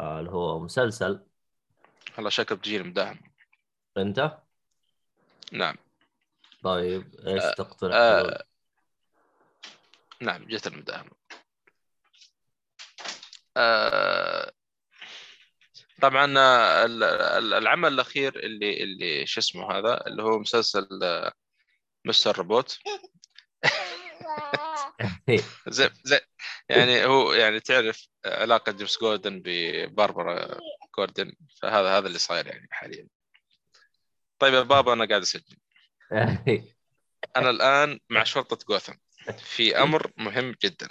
آه اللي هو مسلسل. هلا شكل بتجيني مداهم. أنت؟ نعم. طيب إيش تقترح؟ آه،؟ نعم جت المداهمة آه، طبعا آه، ال- ال- العمل الأخير اللي اللي شو اسمه هذا اللي هو مسلسل آه، مستر روبوت زي زي يعني هو يعني تعرف علاقة جيمس جوردن بباربرا جوردن فهذا هذا اللي صاير يعني حاليا. طيب يا بابا أنا قاعد أسجل. أنا الآن مع شرطة جوثم في أمر مهم جدا.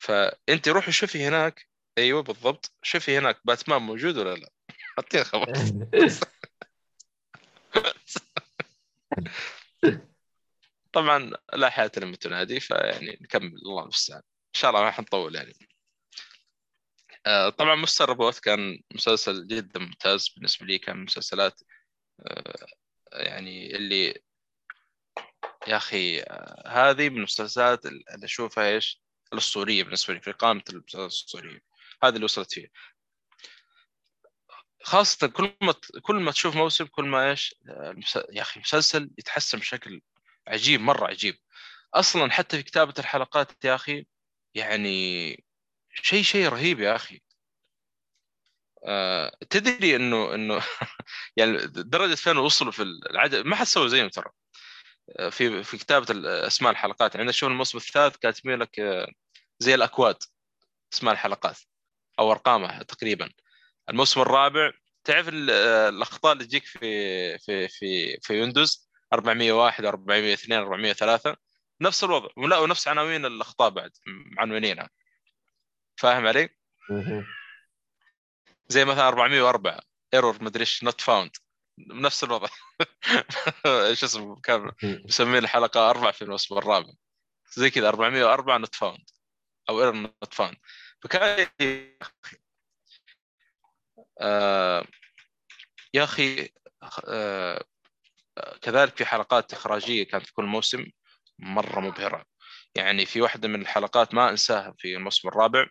فأنت روحي شوفي هناك. أيوه بالضبط. شوفي هناك باتمان موجود ولا لا. حطيها خبر طبعا لا حياة لمن تنادي فيعني نكمل. الله المستعان. إن شاء الله ما حنطول يعني. آه، طبعا مستر روبوت كان مسلسل جدا ممتاز بالنسبة لي كان من المسلسلات آه، يعني اللي يا أخي آه، هذه من المسلسلات اللي أشوفها إيش؟ الأسطورية بالنسبة لي في قائمة المسلسلات الأسطورية. هذه اللي وصلت فيها. خاصة كل ما كل ما تشوف موسم كل ما إيش آه، يا أخي مسلسل يتحسن بشكل عجيب مرة عجيب. أصلا حتى في كتابة الحلقات يا أخي يعني شيء شيء رهيب يا أخي. آه، تدري إنه إنه يعني درجة فين وصلوا في العدد؟ ما حد سوى زيهم ترى. آه، في في كتابة ال- أسماء الحلقات. يعني عندك شوف الموسم الثالث كاتبين لك آه، زي الأكواد. اسماء الحلقات أو أرقامها تقريبا. الموسم الرابع تعرف ال- الأخطاء اللي تجيك في في في في ويندوز؟ 401 402 403 نفس الوضع. ولا ونفس عناوين الأخطاء بعد معنونينها فاهم علي؟ زي مثلا 404 error مدري إيش not found نفس الوضع. إيش اسمه كان مسمين الحلقة أربع في الموسم الرابع. زي كذا 404 not found أو error not found. فكان آه يا أخي آه كذلك في حلقات إخراجية كانت في كل موسم مرة مبهرة. يعني في واحدة من الحلقات ما أنساها في الموسم الرابع.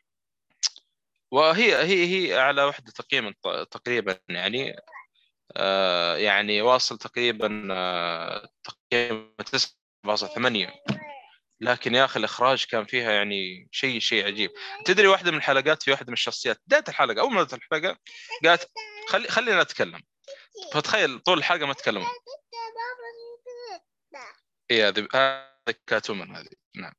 وهي هي هي اعلى واحدة تقييما تقريبا يعني آه يعني واصل تقريبا آه تقييم 9.8 لكن يا أخي الإخراج كان فيها يعني شيء شيء عجيب. تدري واحدة من الحلقات في واحدة من الشخصيات بداية الحلقة أول ما بدأت الحلقة قالت خلي خلينا اتكلم فتخيل طول الحلقة ما تكلموا. اي هذه هذه كاتومن هذه. نعم.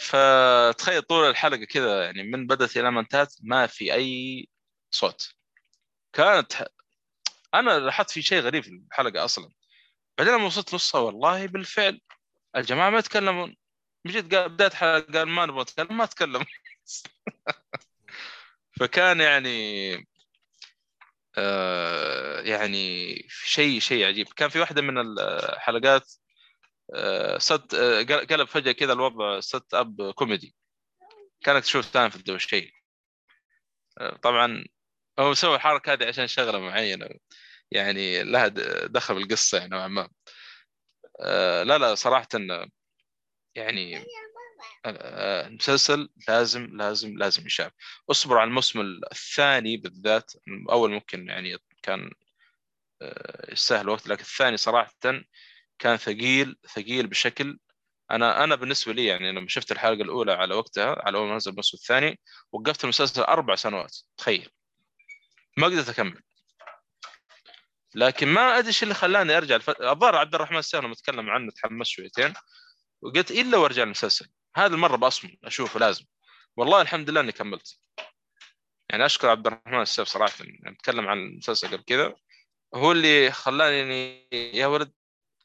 فتخيل طول الحلقة كذا يعني من بدأت إلى ما انتهت ما في أي صوت. كانت. أنا لاحظت في شيء غريب في الحلقة أصلا. بعدين لما وصلت نصها والله بالفعل الجماعة ما يتكلمون. جيت قال بداية حلقة قال ما نبغى نتكلم ما تكلم فكان يعني آه يعني شيء شيء عجيب. كان في واحدة من الحلقات آه ست آه قلب فجأة كذا الوضع ست أب كوميدي. كانك تشوف ثاني في آه طبعا هو مسوي الحركة هذه عشان شغلة معينة. يعني لها دخل بالقصة يعني نوعا ما. لا لا صراحة يعني المسلسل لازم لازم لازم يشاف اصبر على الموسم الثاني بالذات. أول ممكن يعني كان آه، يستاهل وقت لكن الثاني صراحة كان ثقيل ثقيل بشكل. أنا أنا بالنسبة لي يعني لما شفت الحلقة الأولى على وقتها على أول ما نزل الموسم الثاني وقفت المسلسل أربع سنوات تخيل. ما قدرت أكمل. لكن ما أدري إيش اللي خلاني أرجع. الظاهر عبد الرحمن السيف لما تكلم عنه تحمست شويتين وقلت إلا وأرجع المسلسل. هذه المرة بأصمم أشوفه لازم. والله الحمد لله إني كملت. يعني أشكر عبد الرحمن السيف صراحة يعني اتكلم عن المسلسل قبل كذا. هو اللي خلاني يا ولد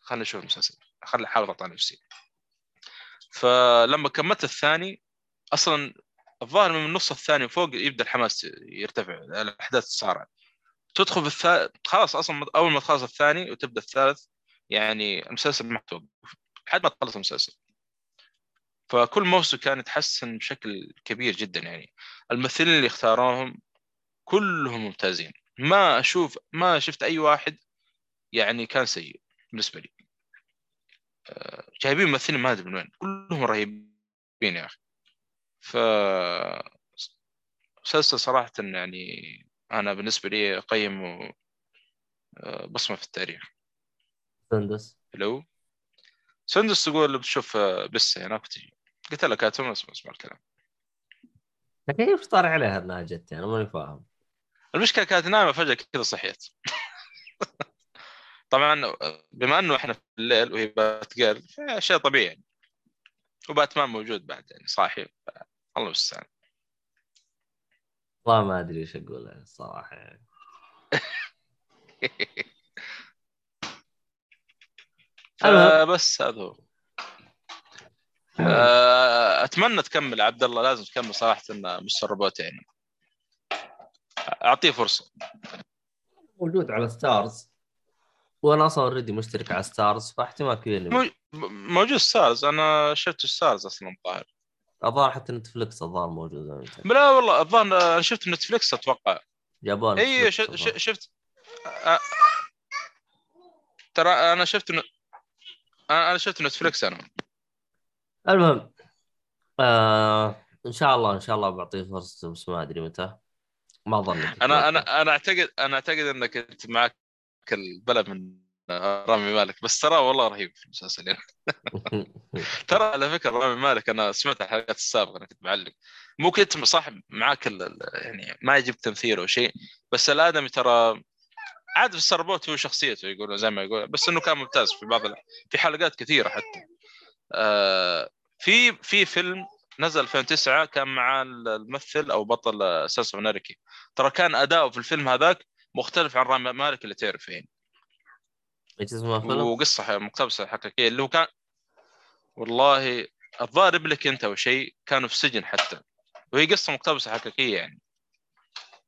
خليني أشوف المسلسل خلي أحاول اقطع نفسي. فلما كملت الثاني أصلا الظاهر من النص الثاني فوق يبدأ الحماس يرتفع الأحداث تسارع تدخل في الثالث خلاص أصلا أول ما تخلص الثاني وتبدأ الثالث يعني المسلسل ما لحد ما تخلص المسلسل. فكل موسم كان يتحسن بشكل كبير جدا يعني. الممثلين اللي اختاروهم كلهم ممتازين. ما أشوف ما شفت أي واحد يعني كان سيء بالنسبة لي. آه، جايبين ممثلين ما أدري من وين كلهم رهيبين يا أخي. ف مسلسل صراحة يعني أنا بالنسبة لي أقيمه آه، بصمة في التاريخ. سندس. لو سندس تقول بتشوف آه، بس هناك تجي قلت لك اسمع اسمع الكلام لكن كيف طار عليها إنها جت؟ يعني ماني فاهم. المشكلة كانت نايمة فجأة كذا صحيت. طبعا بما إنه إحنا في الليل وهي باتجيرل شيء طبيعي يعني. وباتمان موجود بعد يعني صاحي. الله المستعان. والله ما أدري إيش أقول الصراحه يعني بس هذا هو. آه، أتمنى تكمل عبد الله لازم تكمل صراحة مستر روبوت يعني. أعطيه فرصة. موجود على ستارز. وأنا أصلا already مشترك على ستارز فاحتمال كبير موجود ستارز. أنا شفت ستارز أصلا الظاهر. الظاهر حتى نتفلكس الظاهر موجود لا والله الظاهر أنا شفت نتفلكس أتوقع. ياباني إي شفت, شفت. أ... ترى أنا شفت ن... أنا شفت نتفلكس أنا. المهم آه إن شاء الله إن شاء الله بعطيه فرصة بس ما أدري متى. ما أظن. أنا أنا أنا اعتقد أنا أعتقد إنك أنت معك البلا من رامي مالك. بس ترى والله رهيب في المسلسل يعني. ترى على فكرة رامي مالك أنا سمعت الحلقات السابقة أنا كنت معلق. مو كنت صاحب معاك يعني ما يجيب تمثيل أو شيء. بس الآدمي ترى عاد في السربوت هو شخصيته يقولون زي ما يقول. بس إنه كان ممتاز في بعض في حلقات كثيرة حتى. آه في في فيلم نزل 2009 كان مع الممثل أو بطل سلسله امريكي ترى كان أداؤه في الفيلم هذاك مختلف عن رامي مالك اللي تعرف يعني؟ وقصة مقتبسة حقيقية اللي هو كان والله الظاهر لك أنت أو شيء كانوا في سجن حتى. وهي قصة مقتبسة حقيقية يعني.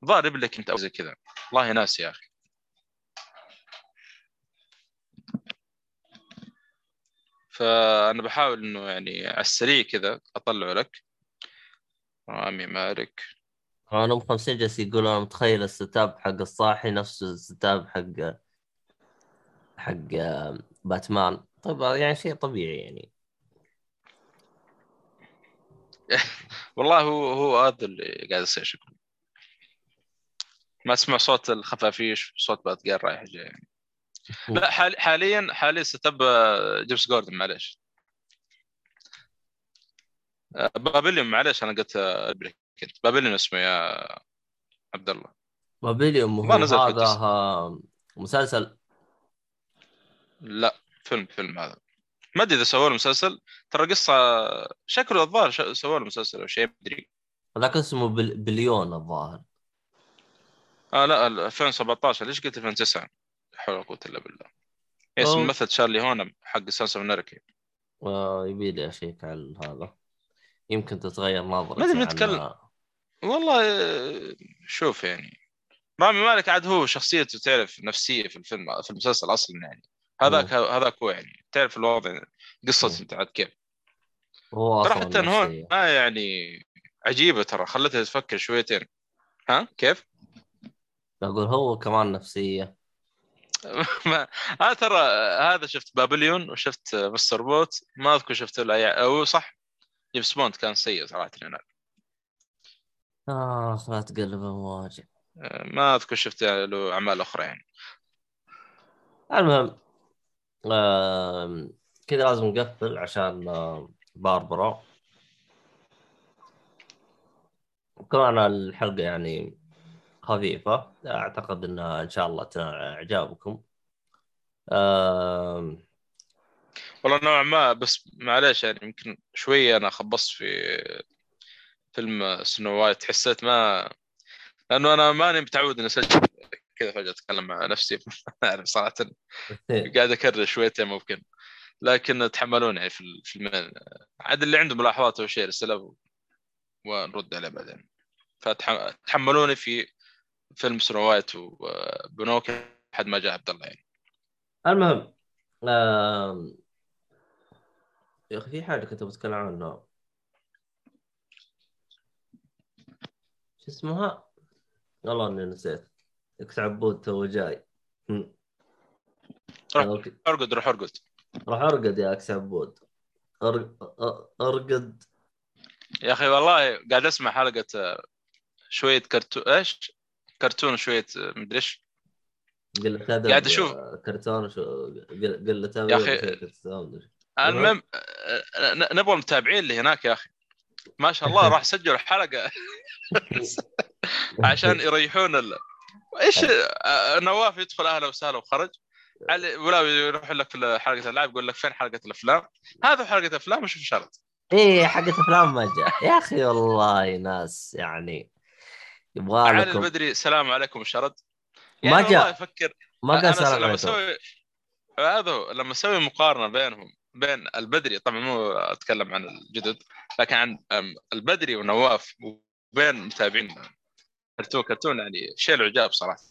الظاهر لك أنت أو زي كذا. والله ناس يا أخي. فأنا بحاول إنه يعني على السريع كذا اطلعه لك. رامي مالك. أنا أم 50 جالس يقول أنا متخيل الستاب حق الصاحي نفس الستاب حق حق باتمان. طيب يعني شيء طبيعي يعني. والله هو هو هذا اللي قاعد يصير شكله. ما أسمع صوت الخفافيش صوت باتجار رايح جاي يعني. لا حال حاليا حاليا ستب جيمس جوردن معليش. آه، بابليون معليش أنا قلت كنت بابليون اسمه يا عبد الله بابليون هو هذا مسلسل لا فيلم فيلم هذا. ما أدري إذا سووا له مسلسل ترى قصة شكله الظاهر سووا له مسلسل أو شيء ما أدري. ذاك اسمه بل... بليون الظاهر. آه لا ال- 2017 ليش قلت 2009 لا حول ولا قوه إلا بالله. اسم أوه. الممثل تشارلي هونم حق Sons of Anarchy آه يبي لي أشيك على هذا. يمكن تتغير نظرتي ما أدري عن- نتكلم. والله آه، شوف يعني. رامي مالك عاد هو شخصيته تعرف نفسية في الفيلم في المسلسل أصلا يعني. هذاك هذاك هو يعني. تعرف الوضع قصته أنت عاد كيف؟ هو ترى حتى ان هو نفسية. ما يعني عجيبة ترى. خلتها تفكر شويتين. ها؟ كيف؟ أقول هو كمان نفسية. ما أنا ترى هذا شفت بابليون وشفت مستر روبوت. ما أذكر شفت أي- أو صح؟ جيمس بوند كان سيء صراحة. هنا اخ لا تقلب امواج ما أذكر شفت له أعمال أخرى يعني. المهم كذا لازم نقفل عشان باربرا. وكمان الحلقة يعني خفيفة. أعتقد انها إن شاء الله تنال اعجابكم والله نوعا ما بس معليش يعني يمكن شوية أنا خبصت في فيلم سنو وايت. حسيت ما لأنه أنا ماني متعود إني أسجل كذا فجأة أتكلم مع نفسي. ما أعرف صراحة. قاعد أكرر شويتين ممكن. لكن تحملوني يعني في الفيلمين عاد اللي عنده ملاحظات أو شيء يرسلها ونرد عليه بعدين. فتحملوني في فيلم سنو وايت وبنوكي لحد ما جاء عبد الله يعني. المهم آم، يا أخي في حاجة كنت بتكلم عنها. شو اسمها؟ والله إني نسيت. إكس عبود تو جاي. روح. أرقد روح أرقد روح أرقد يا إكس عبود أرقد يا أخي والله قاعد أسمع حلقة آه، شوية كرتون إيش؟ كرتون شوية آه، مدري إيش قلة أدب قاعد أشوف. آه، كرتون شو قل- قلة أدب يا مدري. المهم آه، ن- نبغى المتابعين اللي هناك يا أخي ما شاء الله راح سجلوا حلقه عشان يريحون ال... إيش آه، نواف يدخل أهلا وسهلا وخرج. علي ولا يروح لك في حلقة الألعاب يقول لك فين حلقة الأفلام؟ هذا حلقة افلام وشوف شرط إيه حقت افلام ما جاء. يا أخي والله ناس يعني يبغى علي البدري السلام عليكم شرد. ما جاء. أفكر ما أنا قال سلام لما عليكم. أسوي هذا لما أسوي مقارنة بينهم بين البدري طبعا مو أتكلم عن الجدد لكن عن البدري ونواف وبين متابعين. كرتون كرتون يعني شيء العجاب صراحة.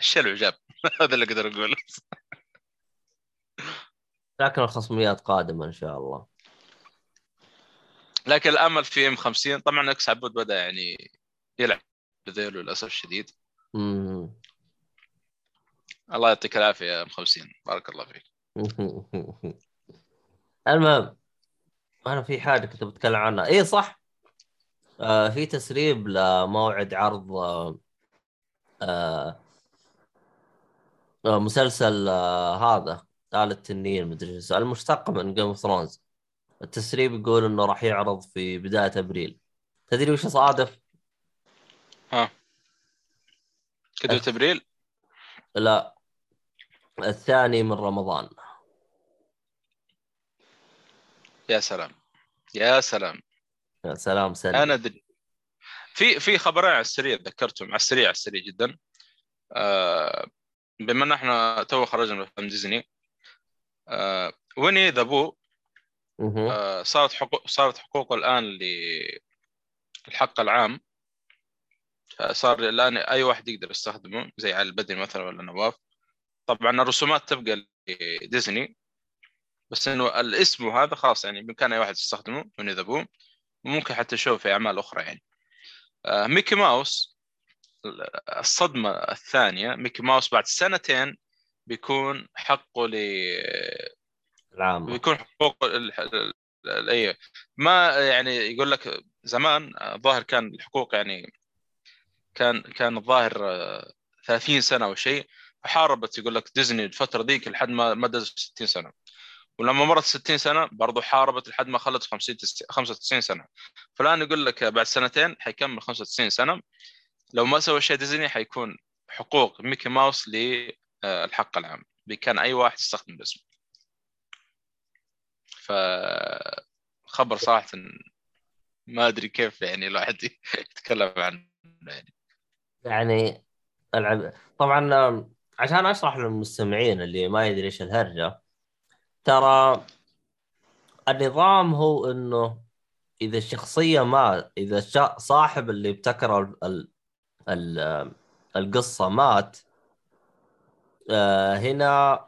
الشيء العجاب هذا اللي أقدر أقوله. لكن الخصميات قادمة إن شاء الله. لكن الامل في ام 50 طبعا أكس عبود بدأ يعني يلعب بذيله للأسف الشديد. مم. الله يعطيك العافية يا ام 50 بارك الله فيك. المهم أنا في حاجة كنت بتكلم عنها. اي صح؟ آه في تسريب لموعد عرض آه آه مسلسل آه هذا آلة التنين مدري شو المشتق من Game of Thrones التسريب يقول إنه راح يعرض في بداية أبريل. تدري وش صادف؟ كذا أبريل؟ لا. الثاني من رمضان. يا سلام. يا سلام. يا سلام سلم أنا أدري. في في خبرين على السريع ذكرتهم على السريع على السريع جدا. آه بما إن إحنا تو خرجنا من فيلم ديزني آه ويني ذا بو. آه صارت حقوق صارت حقوقه الآن للحق العام. آه، صار الآن أي واحد يقدر يستخدمه زي علي البدري مثلا ولا نواف. طبعا الرسومات تبقى لديزني بس إنه الاسم هذا خلاص يعني بامكان أي واحد يستخدمه ويني ذا بو وممكن حتى نشوفه في أعمال أخرى يعني. آه، ميكي ماوس الصدمة الثانية ميكي ماوس بعد سنتين بيكون حقه للعام بيكون حقوق ال- ال- ال- أي ما يعني يقول لك زمان آه، الظاهر كان الحقوق يعني كان كان الظاهر آه، 30 سنة أو شيء فحاربت يقول لك ديزني الفترة ذيك لحد ما مدت 60 سنة. ولما مرت 60 سنة برضو حاربت لحد ما خلت 50 تس- 95 سنة. فالآن يقول لك بعد سنتين حيكمل 95 سنة. لو ما سوى شيء ديزني حيكون حقوق ميكي ماوس للحق العام. بكان أي واحد يستخدم الاسم. ف خبر صراحة ما أدري كيف يعني الواحد يتكلم عنه يعني. يعني العب طبعا عشان أشرح للمستمعين اللي ما يدري إيش الهرجة ترى النظام هو إنه إذا الشخصية ما إذا صاحب اللي ابتكر ال... ال... ال... القصة مات آه هنا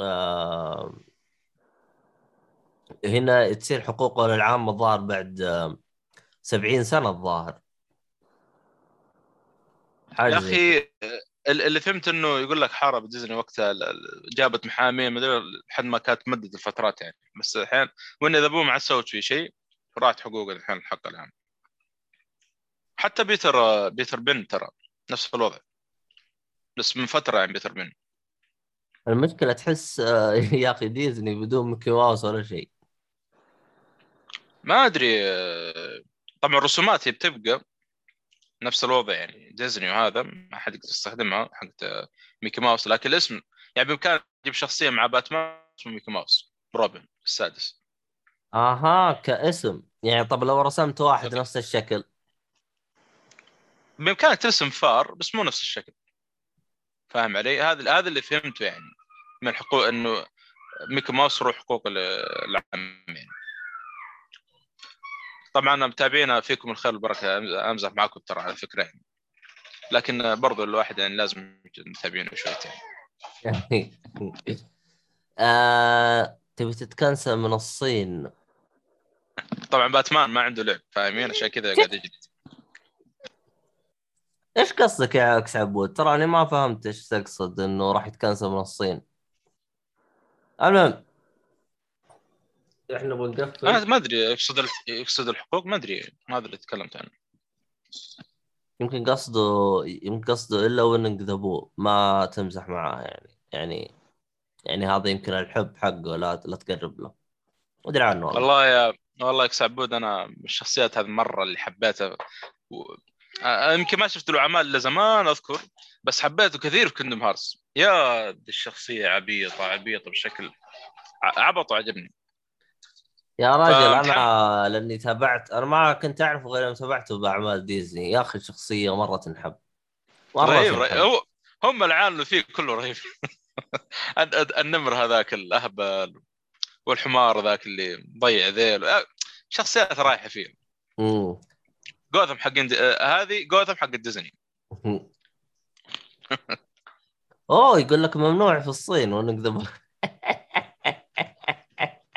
آه هنا تصير حقوقه للعامة الظاهر بعد آه 70 سنة الظاهر. يا ال- اللي فهمت إنه يقول لك حارب ديزني وقتها جابت محامين مدري لحد ما كانت تمدد الفترات يعني. بس الحين ويني ذا بوه ما عاد سوت فيه شيء راحت حقوق الحين الحق الآن. حتى بيتر بيتر بان ترى نفس الوضع. بس من فترة يعني بيتر بان. المشكلة تحس آه يا أخي ديزني بدون ميكي ماوس ولا شيء. ما أدري آه، طبعا الرسومات هي بتبقى نفس الوضع يعني. ديزني وهذا ما حد يقدر يستخدمها حقت آه، ميكي ماوس. لكن الاسم يعني بامكانك تجيب شخصية مع باتمان اسمه ميكي ماوس. روبن السادس. أها كاسم. يعني طب لو رسمت واحد نفس الشكل. بامكانك ترسم فار بس مو نفس الشكل. فاهم علي؟ هذا هذا اللي فهمته يعني من حقوق إنه ميكي ماوس روح حقوق ال- العام يعني طبعا متابعينا فيكم الخير والبركه أمزح معاكم ترى على فكرة يعني. لكن برضو الواحد يعني لازم متابعينه شويتين يعني آه... تبي تتكنسل من الصين؟ طبعا باتمان ما عنده لعب فاهمين؟ عشان كذا قاعد يجي إيش قصدك يا أكس عبود؟ ترى أنا ما فهمت إيش تقصد إنه راح يتكنسل من الصين. المهم إحنا بنقفل أنا ما أدري يقصد ال- يقصد الحقوق ما أدري ما أدري اللي تكلمت عنه. يمكن قصده يمكن قصده إلا وان انقذبوه ما تمزح معاه يعني. يعني يعني هذا يمكن الحب حقه لا لا تقرب له. ما أدري عنه والله. والله يا والله يا عبود أنا من الشخصيات هذه مرة اللي حبيتها و... يمكن ما شفت له اعمال إلا زمان أذكر. بس حبيته كثير في كندم هارس يا دي الشخصية عبيطة عبيطة بشكل عبط وعجبني. يا راجل. أنا لأني تابعت أنا ما كنت أعرفه غير يوم تابعته بأعمال ديزني يا أخي شخصية مرة تنحب. مرة رهيب تنحب. رهيب هو هم العالم اللي فيه كله رهيب النمر هذاك الأهبل والحمار ذاك اللي مضيع ذيل آه، شخصيات رايحة فيه مم. جوثم حق آه، هذه جوثم حق ديزني أوه يقول لك ممنوع في الصين ونكذب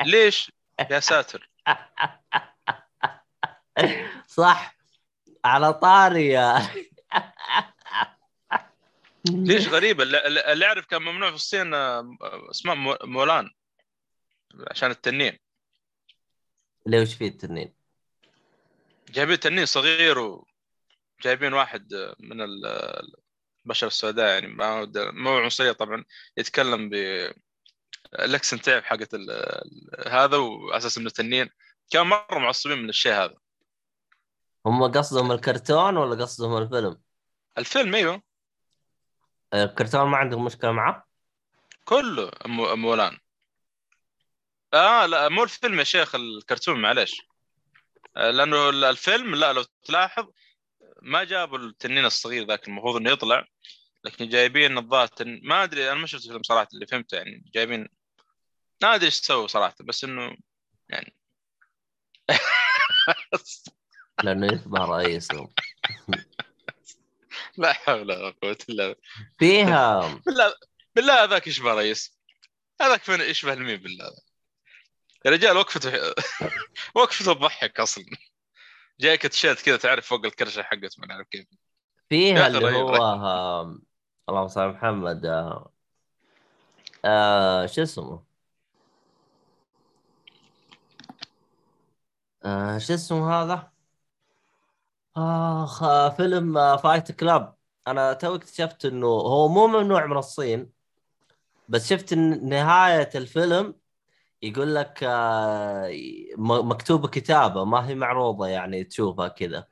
ليش يا ساتر. صح. على طاري يا. ليش غريب؟ اللي, اعرف كان ممنوع في الصين آه، اسمه مو- مولان عشان التنين. ليه؟ وش فيه التنين؟ جايبين تنين صغير وجايبين واحد آه، من ال- البشر السوداء يعني ما مو عنصرية طبعا يتكلم ب الاكسنت تعب حقت هذا واساس إنه تنين. كان مرة معصبين من الشيء هذا. هم قصدهم الكرتون ولا قصدهم الفيلم؟ الفيلم أيوه. الكرتون ما عندهم مشكلة معه؟ كله مو- مولان آه لا مو الفيلم يا شيخ الكرتون معلش آه، لأنه ال- الفيلم لا لو تلاحظ ما جابوا التنين الصغير ذاك المفروض إنه يطلع. لكن جايبين الظاهر تن... ما أدري أنا ما شفت الفيلم صراحة اللي فهمته يعني جايبين ما أدري إيش سووا صراحة بس إنه يعني لأنه يشبه رئيسهم لا حول ولا قوة إلا بالله. فيها بالله بالله هذاك يشبه رئيس. هذاك فين يشبه المين بالله. يا رجال وقفته وقفته تضحك أصلا. جايك تيشيرت كذا تعرف فوق الكرشه حقته ما نعرف كيف. فيها اللي هو. اللهم صل على محمد آه... آه... شو اسمه؟ آه... شو اسمه هذا؟ اخ آه، فيلم آه، Fight Club أنا تو اكتشفت إنه هو مو ممنوع من الصين بس شفت إن نهاية الفيلم يقول لك آه، م- مكتوبة كتابة ما هي معروضة يعني تشوفها كذا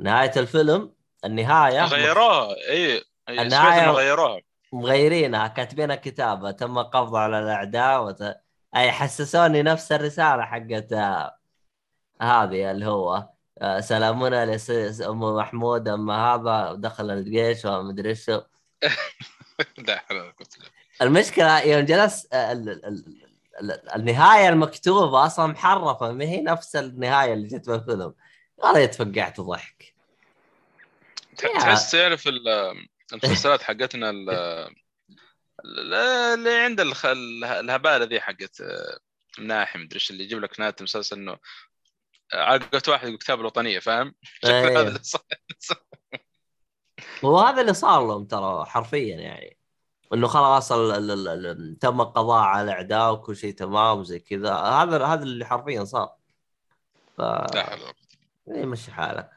نهاية الفيلم النهاية غيروها اي النهاية- انه غيروها مغيرينها كاتبينها كتابة تم القبض على الأعداء وت... أي حسسوني نفس الرسالة حقت آه، هذه اللي هو آه، سلامنا لس أم محمود اما هذا دخل الجيش ومدري إيش المشكلة يوم جلس آه، ال- ال- ال- ال- النهاية المكتوبة أصلا محرفة ما هي نفس النهاية اللي جت بالفيلم. والله تفقعت ضحك. تحس تعرف المسلسلات حقتنا ال- ال- اللي عند الخ- الهبالة ذي حقت آه، الناحي مدري إيش اللي يجيب لك نهاية المسلسل إنه عقبة واحد يقول كتاب الوطنية فاهم؟ شكل إيه. هذا اللي صار وهذا اللي صار لهم ترى حرفيا يعني إنه خلاص ال ال ال ال تم القضاء على الاعداء وكل شيء تمام وزي كذا هذا هذا اللي حرفيا صار ف لا. إيه، مشي حالك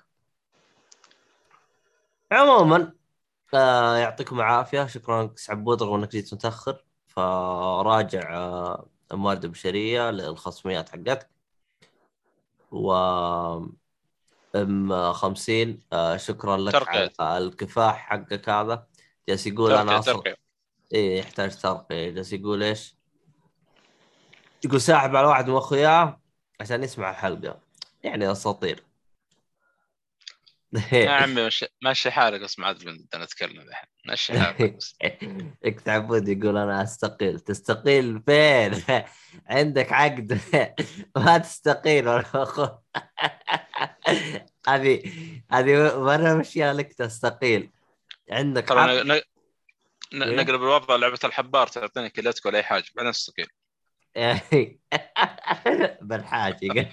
عموما آه يعطيكم العافية. شكرا لك سعبود رغم انك جيت متأخر. فراجع آه الموارد البشرية للخصميات حقتك. و أم 50 آه شكرا لك ترقية. على الكفاح حقك هذا. جالس يقول أنا ترقية أصلا ترقية. إيه يحتاج ترقية. جالس يقول إيش؟ يقول ساحب على واحد من أخوياه عشان يسمع الحلقة. يعني أساطير. يا عمي مشي, ماشي حالك اسمع عاد بدنا نتكلم الحين. ماشي حالك بس. لك عبود يقول أنا أستقيل. تستقيل فين؟ عندك عقد. ما تستقيل ولا. هذه هذه مرة مشيها لك تستقيل. عندك ن- إيه؟ نقلب الوضع لعبة الحبار تعطيني كلتك ولا أي حاجة. بعدين أستقيل. بالحاجة.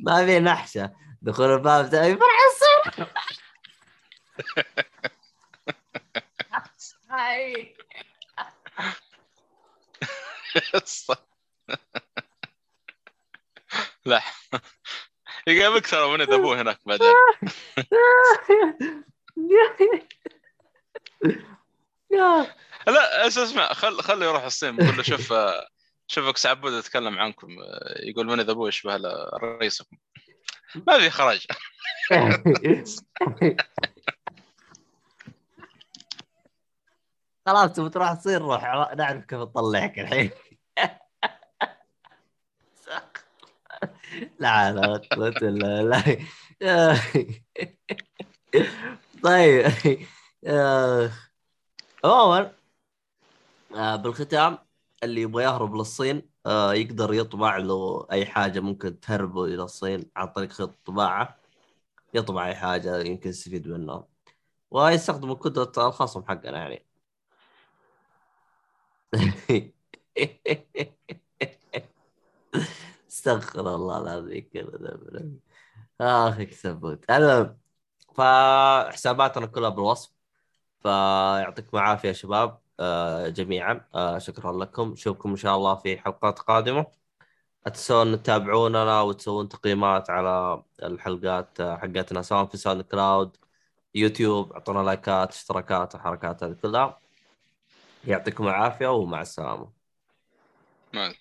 ما في نحشة. دخول الباب الصير هاي لا. يقابلك ترى من أبوه هناك بعدين. يا لا اسمع خل خله يروح الصين. بقول له شوف شوفك سعبود يتكلم عنكم. يقول من أبوه يشبه رئيسكم ما في خرج خلاص تبغى تروح تصير روح. نعرف كيف نطلعك الحين. لا لا الا بالله طيب. آه، عموما آه، بالختام اللي يبغى يهرب للصين يقدر يطبع له أي حاجة ممكن تهربه إلى الصين عن طريق خيط الطباعه يطبع أي حاجة يمكن يستفيد منها ويستخدم قدره الخصم حقنا يعني. استغفر الله العظيم كذا ذنب. اخ كسبوت المهم فحساباتنا كلها بالوصف. فيعطيكم العافية يا شباب. آه، جميعا. آه، شكرا لكم. نشوفكم إن شاء الله في حلقات قادمة. تنسون تتابعوننا وتسوون تقييمات على الحلقات آه، حقتنا سواء في ساوند كلاود يوتيوب. أعطونا لايكات اشتراكات الحركات هذه كلها. يعطيكم العافية ومع السلامة. ما